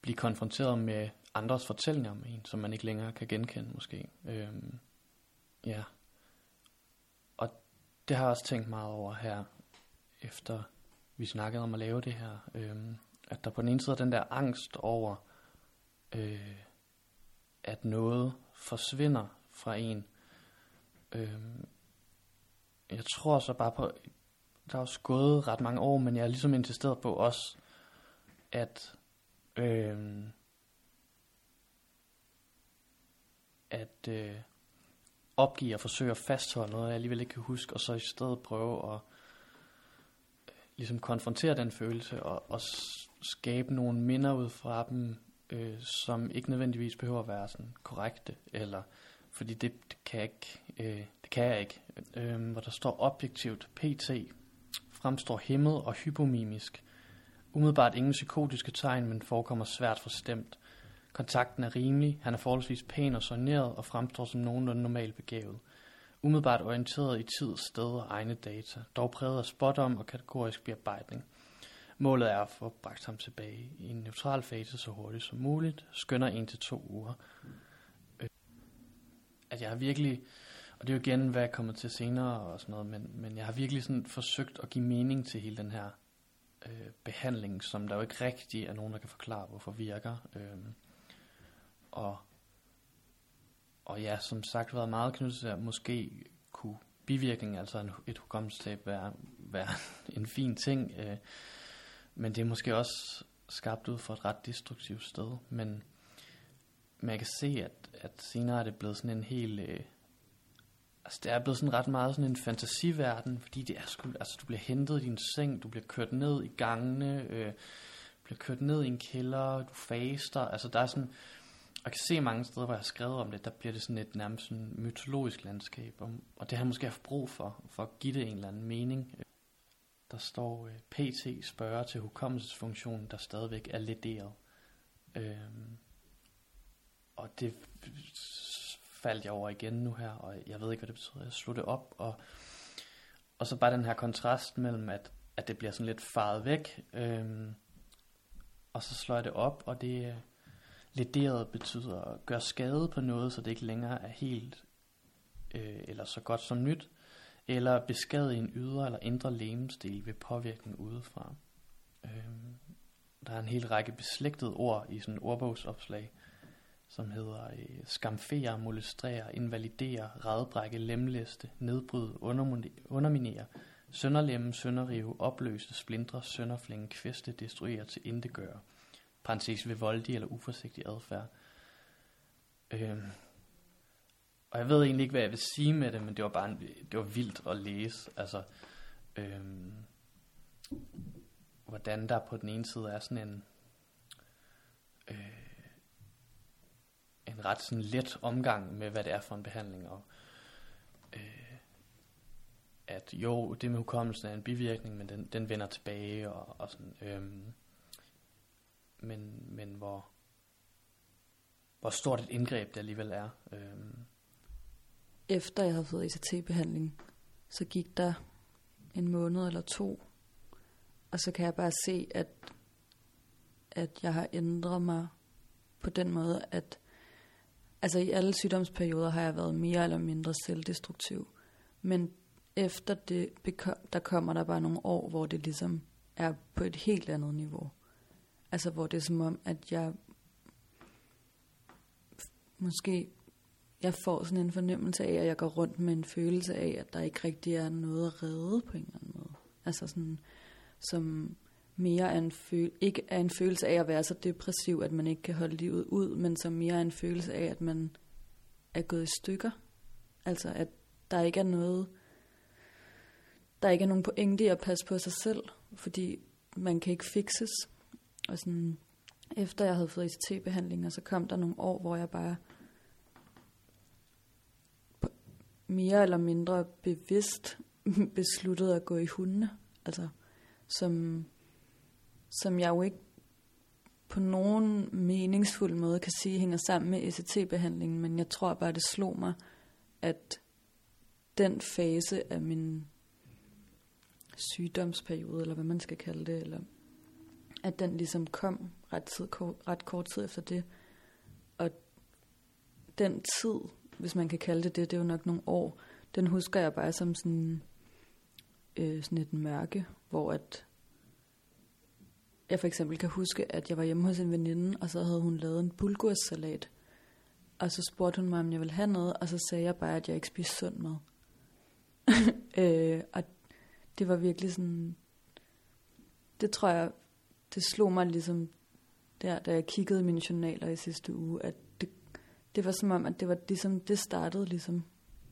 blive konfronteret med andres fortællinger om en, som man ikke længere kan genkende måske. Øhm, ja. Og det har jeg også tænkt meget over her, efter vi snakkede om at lave det her. Øh, at der på den ene side er den der angst over, øh, at noget forsvinder fra en. Øh, jeg tror så bare på, der er også gået ret mange år, men jeg er ligesom insisteret på også, at, øh, at øh, opgive og forsøge at fastholde noget, jeg alligevel ikke kan huske, og så i stedet prøve at ligesom konfrontere den følelse, og, og skabe nogle minder ud fra dem, øh, som ikke nødvendigvis behøver at være sådan korrekte, eller fordi det, det kan jeg ikke, øh, det kan jeg ikke, øh, hvor der står objektivt, PT, fremstår hemmet og hypomimisk. Umiddelbart ingen psykotiske tegn, men forekommer svært forstemt. Kontakten er rimelig, han er forholdsvis pæn og soneret og fremstår som nogenlunde normalt begavet. Umiddelbart orienteret i tid, sted og egne data, dog præget af spottom og kategorisk bearbejdning. Målet er at få bragt ham tilbage i en neutral fase så hurtigt som muligt, skønner 1 til to uger øh, at jeg har virkelig, og det er jo igen, hvad jeg kommer til senere og sådan noget, men, men jeg har virkelig sådan forsøgt at give mening til hele den her øh, behandling, som der jo ikke rigtig er nogen, der kan forklare, hvorfor virker. Øh, og, og ja, som sagt, været meget knyttet til, at måske kunne bivirkning, altså en, et hukommelsestab, være, være en fin ting. Øh, men det er måske også skabt ud for et ret destruktivt sted. Men, men jeg kan se, at at senere er det blevet sådan en helt... Øh, altså det er blevet sådan ret meget sådan en fantasiverden, fordi det er sgu, altså du bliver hentet i din seng, du bliver kørt ned i gangene, øh, bliver kørt ned i en kælder, du faster, altså der er sådan, jeg kan se mange steder, hvor jeg har skrevet om det, der bliver det sådan et nærmest sådan mytologisk landskab, og, og det har jeg måske haft brug for, for at give det en eller anden mening. Der står, øh, PT spørger til hukommelsesfunktionen, der stadigvæk er lederet. Øhm, og det faldt jeg over igen nu her, og jeg ved ikke, hvad det betyder. Jeg slog det op, og, og så bare den her kontrast mellem, at, at det bliver sådan lidt faret væk, øhm, og så slår jeg det op, og det øh, lederet betyder at gøre skade på noget, så det ikke længere er helt øh, eller så godt som nyt, eller beskade en ydre eller indre lemestil ved påvirkning udefra. Øh, der er en hel række beslægtede ord i sådan en ordbogsopslag, som hedder øh, skamfere, molestrere, invalidere, redbrække, lemlæste, nedbryde, underminere, sønderlemme, sønderrive, opløse, splindre, sønderflænge, kvæste, destruere, til indegøre, parentes ved voldig eller uforsigtig adfærd. Øhm, og jeg ved egentlig ikke, hvad jeg vil sige med det, men det var bare en, det var vildt at læse. Altså, øhm, hvordan der på den ene side er sådan en, øh, en ret sådan let omgang med, hvad det er for en behandling, og øh, at jo, det med hukommelsen er en bivirkning, men den, den vender tilbage, og, og sådan, øhm, men, men hvor, hvor stort et indgreb det alligevel er. Øhm. Efter jeg havde fået ECT-behandling, så gik der en måned eller to, og så kan jeg bare se, at, at jeg har ændret mig på den måde, at altså i alle sygdomsperioder har jeg været mere eller mindre selvdestruktiv. Men efter det, der kommer der bare nogle år, hvor det ligesom er på et helt andet niveau. Altså hvor det er som om, at jeg måske jeg får sådan en fornemmelse af, at jeg går rundt med en følelse af, at der ikke rigtig er noget at redde på en eller anden måde. Altså sådan, som mere er en føl- ikke er en følelse af at være så depressiv, at man ikke kan holde livet ud, men som mere er en følelse af, at man er gået i stykker. Altså at der ikke er noget, der ikke er nogen pointe i at passe på sig selv, fordi man kan ikke fixes. Og sådan, efter jeg havde fået ICT-behandling, og så kom der nogle år, hvor jeg bare mere eller mindre bevidst besluttede at gå i hundene. Altså, som, som jeg jo ikke på nogen meningsfuld måde kan sige hænger sammen med ECT-behandlingen, men jeg tror bare, det slog mig, at den fase af min sygdomsperiode, eller hvad man skal kalde det, eller at den ligesom kom ret, tid, ret kort tid efter det. Og den tid, hvis man kan kalde det det, det er jo nok nogle år, den husker jeg bare som sådan, øh, sådan et mørke, hvor at jeg for eksempel kan huske, at jeg var hjemme hos en veninde, og så havde hun lavet en bulgursalat. Og så spurgte hun mig, om jeg ville have noget, og så sagde jeg bare, at jeg ikke spiste sund mad. øh, og det var virkelig sådan, det tror jeg, det slog mig ligesom der, da jeg kiggede i mine journaler i sidste uge, at det, det var som om, at det var ligesom, det startede ligesom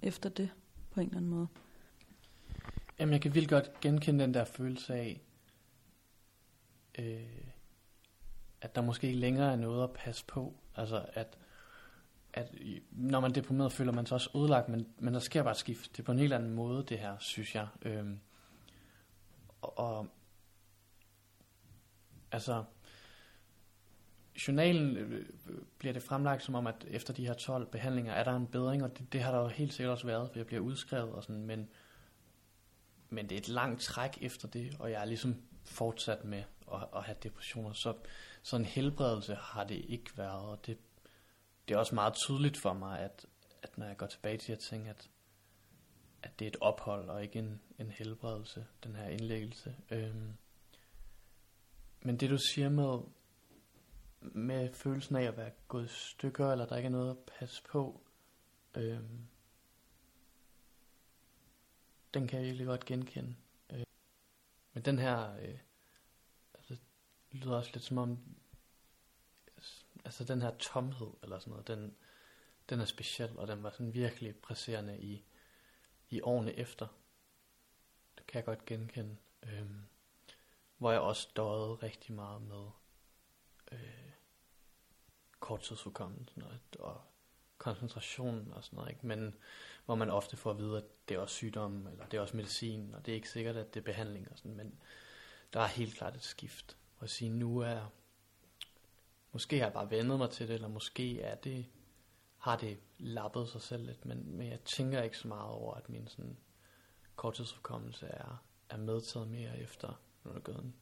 efter det, på en eller anden måde. Jamen, jeg kan vildt godt genkende den der følelse af, øh, at der måske ikke længere er noget at passe på. Altså, at, at når man er deprimeret, føler man sig også udlagt, men, men der sker bare et skift. Det er på en helt anden måde, det her, synes jeg. Øh, og altså, journalen øh, øh, bliver det fremlagt som om, at efter de her 12 behandlinger, er der en bedring, og det, det har der jo helt sikkert også været, for jeg bliver udskrevet og sådan, men, men det er et langt træk efter det, og jeg er ligesom fortsat med at, at have depressioner, så, så en helbredelse har det ikke været, og det, det er også meget tydeligt for mig, at, at når jeg går tilbage til at tænke, at, at det er et ophold, og ikke en, en helbredelse, den her indlæggelse. Øhm, men det du siger med, med følelsen af at være gået i stykker, eller der ikke er noget at passe på, øhm, den kan jeg virkelig godt genkende. Øh, men den her, øh, altså, lyder også lidt som om, altså den her tomhed, eller sådan noget, den, den er speciel, og den var sådan virkelig presserende i, i årene efter. Det kan jeg godt genkende. Øhm, hvor jeg også døjede rigtig meget med øh, korttidshukommelsen og, og koncentrationen og sådan noget, ikke? men hvor man ofte får at vide, at det er også sygdom, eller det er også medicin, og det er ikke sikkert, at det er behandling og sådan, men der er helt klart et skift. Og at sige, nu er, måske har jeg bare vendet mig til det, eller måske er det, har det lappet sig selv lidt, men, men jeg tænker ikke så meget over, at min sådan korttidsforkommelse er, er medtaget mere efter, nu er det gået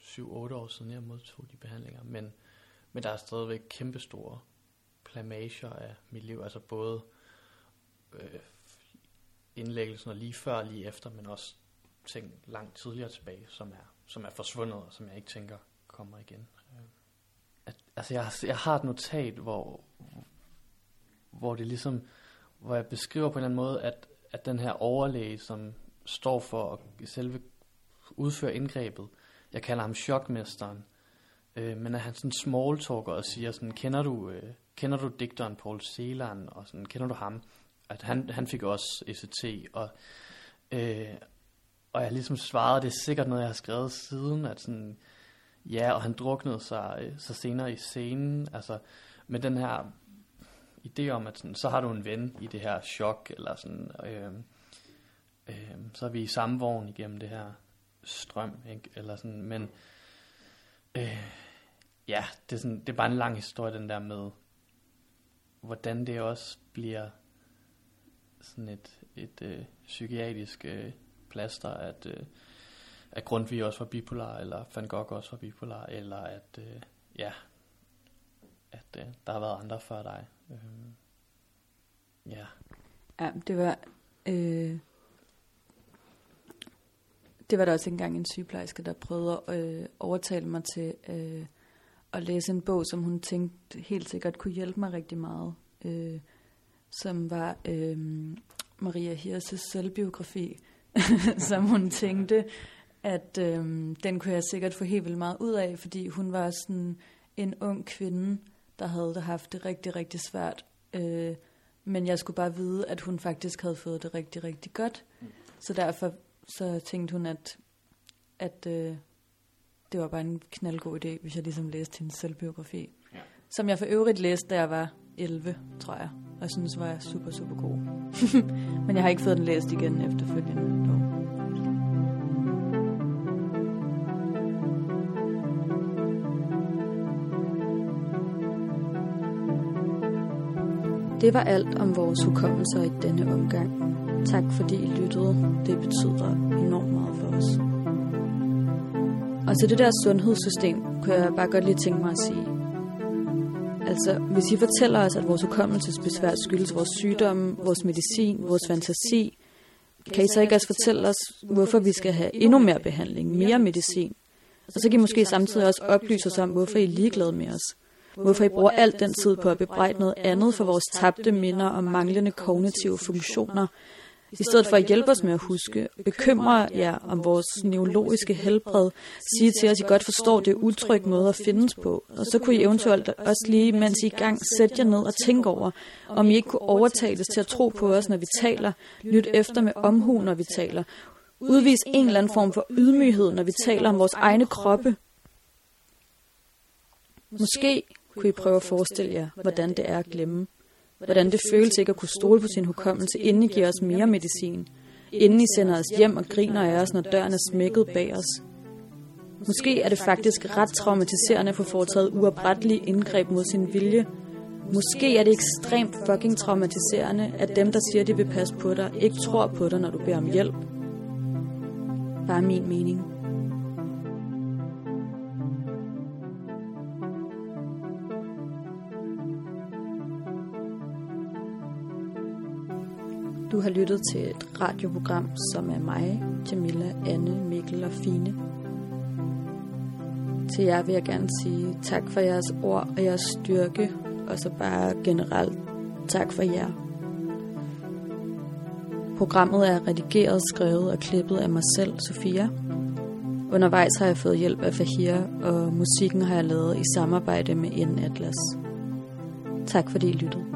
7-8 år siden, jeg modtog de behandlinger, men, men der er stadigvæk kæmpestore plamager af mit liv, altså både øh, indlæggelsen og lige før og lige efter, men også ting langt tidligere tilbage, som er, som er forsvundet, og som jeg ikke tænker kommer igen. At, altså jeg, jeg har et notat, hvor, hvor det ligesom, hvor jeg beskriver på en eller anden måde, at, at den her overlæge, som står for selve udføre indgrebet, jeg kalder ham chokmesteren, øh, men at han sådan smalltalker og siger sådan, kender du, øh, kender du digteren Paul Celan, og sådan, kender du ham? At han, han fik også ECT, og, øh, og jeg ligesom svarede, det er sikkert noget, jeg har skrevet siden, at sådan, ja, og han druknede sig øh, så senere i scenen, altså med den her idé om, at sådan, så har du en ven i det her chok, eller sådan, øh, øh, så er vi i samme vogn igennem det her strøm, ikke? eller sådan, men øh, ja, det er, sådan, det er bare en lang historie, den der med, hvordan det også bliver sådan et, et øh, psykiatrisk øh, plaster, at, øh, at Grundtvig også var bipolar, eller Van Gogh også var bipolar, eller at, øh, ja, at øh, der har været andre før dig. Øh, ja. Ja, det var... Øh, det var der også engang en sygeplejerske, der prøvede at øh, overtale mig til øh, at læse en bog, som hun tænkte helt sikkert kunne hjælpe mig rigtig meget. Øh, som var øh, Maria Hirses selvbiografi, som hun tænkte, at øh, den kunne jeg sikkert få helt vildt meget ud af, fordi hun var sådan en ung kvinde, der havde det haft det rigtig, rigtig svært. Øh, men jeg skulle bare vide, at hun faktisk havde fået det rigtig, rigtig godt. Så derfor så tænkte hun, at, at øh, det var bare en knaldgod idé, hvis jeg ligesom læste hendes selvbiografi. Ja. Som jeg for øvrigt læste, da jeg var 11, tror jeg. Og jeg synes, var jeg super, super god. Men jeg har ikke fået den læst igen efterfølgende. Dog. Det var alt om vores hukommelser i denne omgang. Tak fordi I lyttede. Det betyder enormt meget for os. Og til det der sundhedssystem, kunne jeg bare godt lige tænke mig at sige. Altså, hvis I fortæller os, at vores hukommelsesbesvær skyldes vores sygdomme, vores medicin, vores fantasi, kan I så ikke også fortælle os, hvorfor vi skal have endnu mere behandling, mere medicin? Og så kan I måske samtidig også oplyse os om, hvorfor I er ligeglade med os. Hvorfor I bruger al den tid på at bebrejde noget andet for vores tabte minder og manglende kognitive funktioner, i stedet for at hjælpe os med at huske, bekymre jer om vores neurologiske helbred, sige til os, at I godt forstår, det er utryg måde at findes på. Og så kunne I eventuelt også lige, mens I er i gang, sætte jer ned og tænke over, om I ikke kunne overtales til at tro på os, når vi taler, lyt efter med omhu, når vi taler, udvis en eller anden form for ydmyghed, når vi taler om vores egne kroppe. Måske kunne I prøve at forestille jer, hvordan det er at glemme. Hvordan det føles ikke at kunne stole på sin hukommelse, inden I giver os mere medicin. Inden I sender os hjem og griner af os, når døren er smækket bag os. Måske er det faktisk ret traumatiserende at få foretaget uoprettelige indgreb mod sin vilje. Måske er det ekstremt fucking traumatiserende, at dem, der siger, de vil passe på dig, ikke tror på dig, når du beder om hjælp. Bare min mening. Du har lyttet til et radioprogram, som er mig, Jamila, Anne, Mikkel og Fine. Til jer vil jeg gerne sige tak for jeres ord og jeres styrke, og så bare generelt tak for jer. Programmet er redigeret, skrevet og klippet af mig selv, Sofia. Undervejs har jeg fået hjælp af Fahir, og musikken har jeg lavet i samarbejde med N Atlas. Tak fordi I lyttede.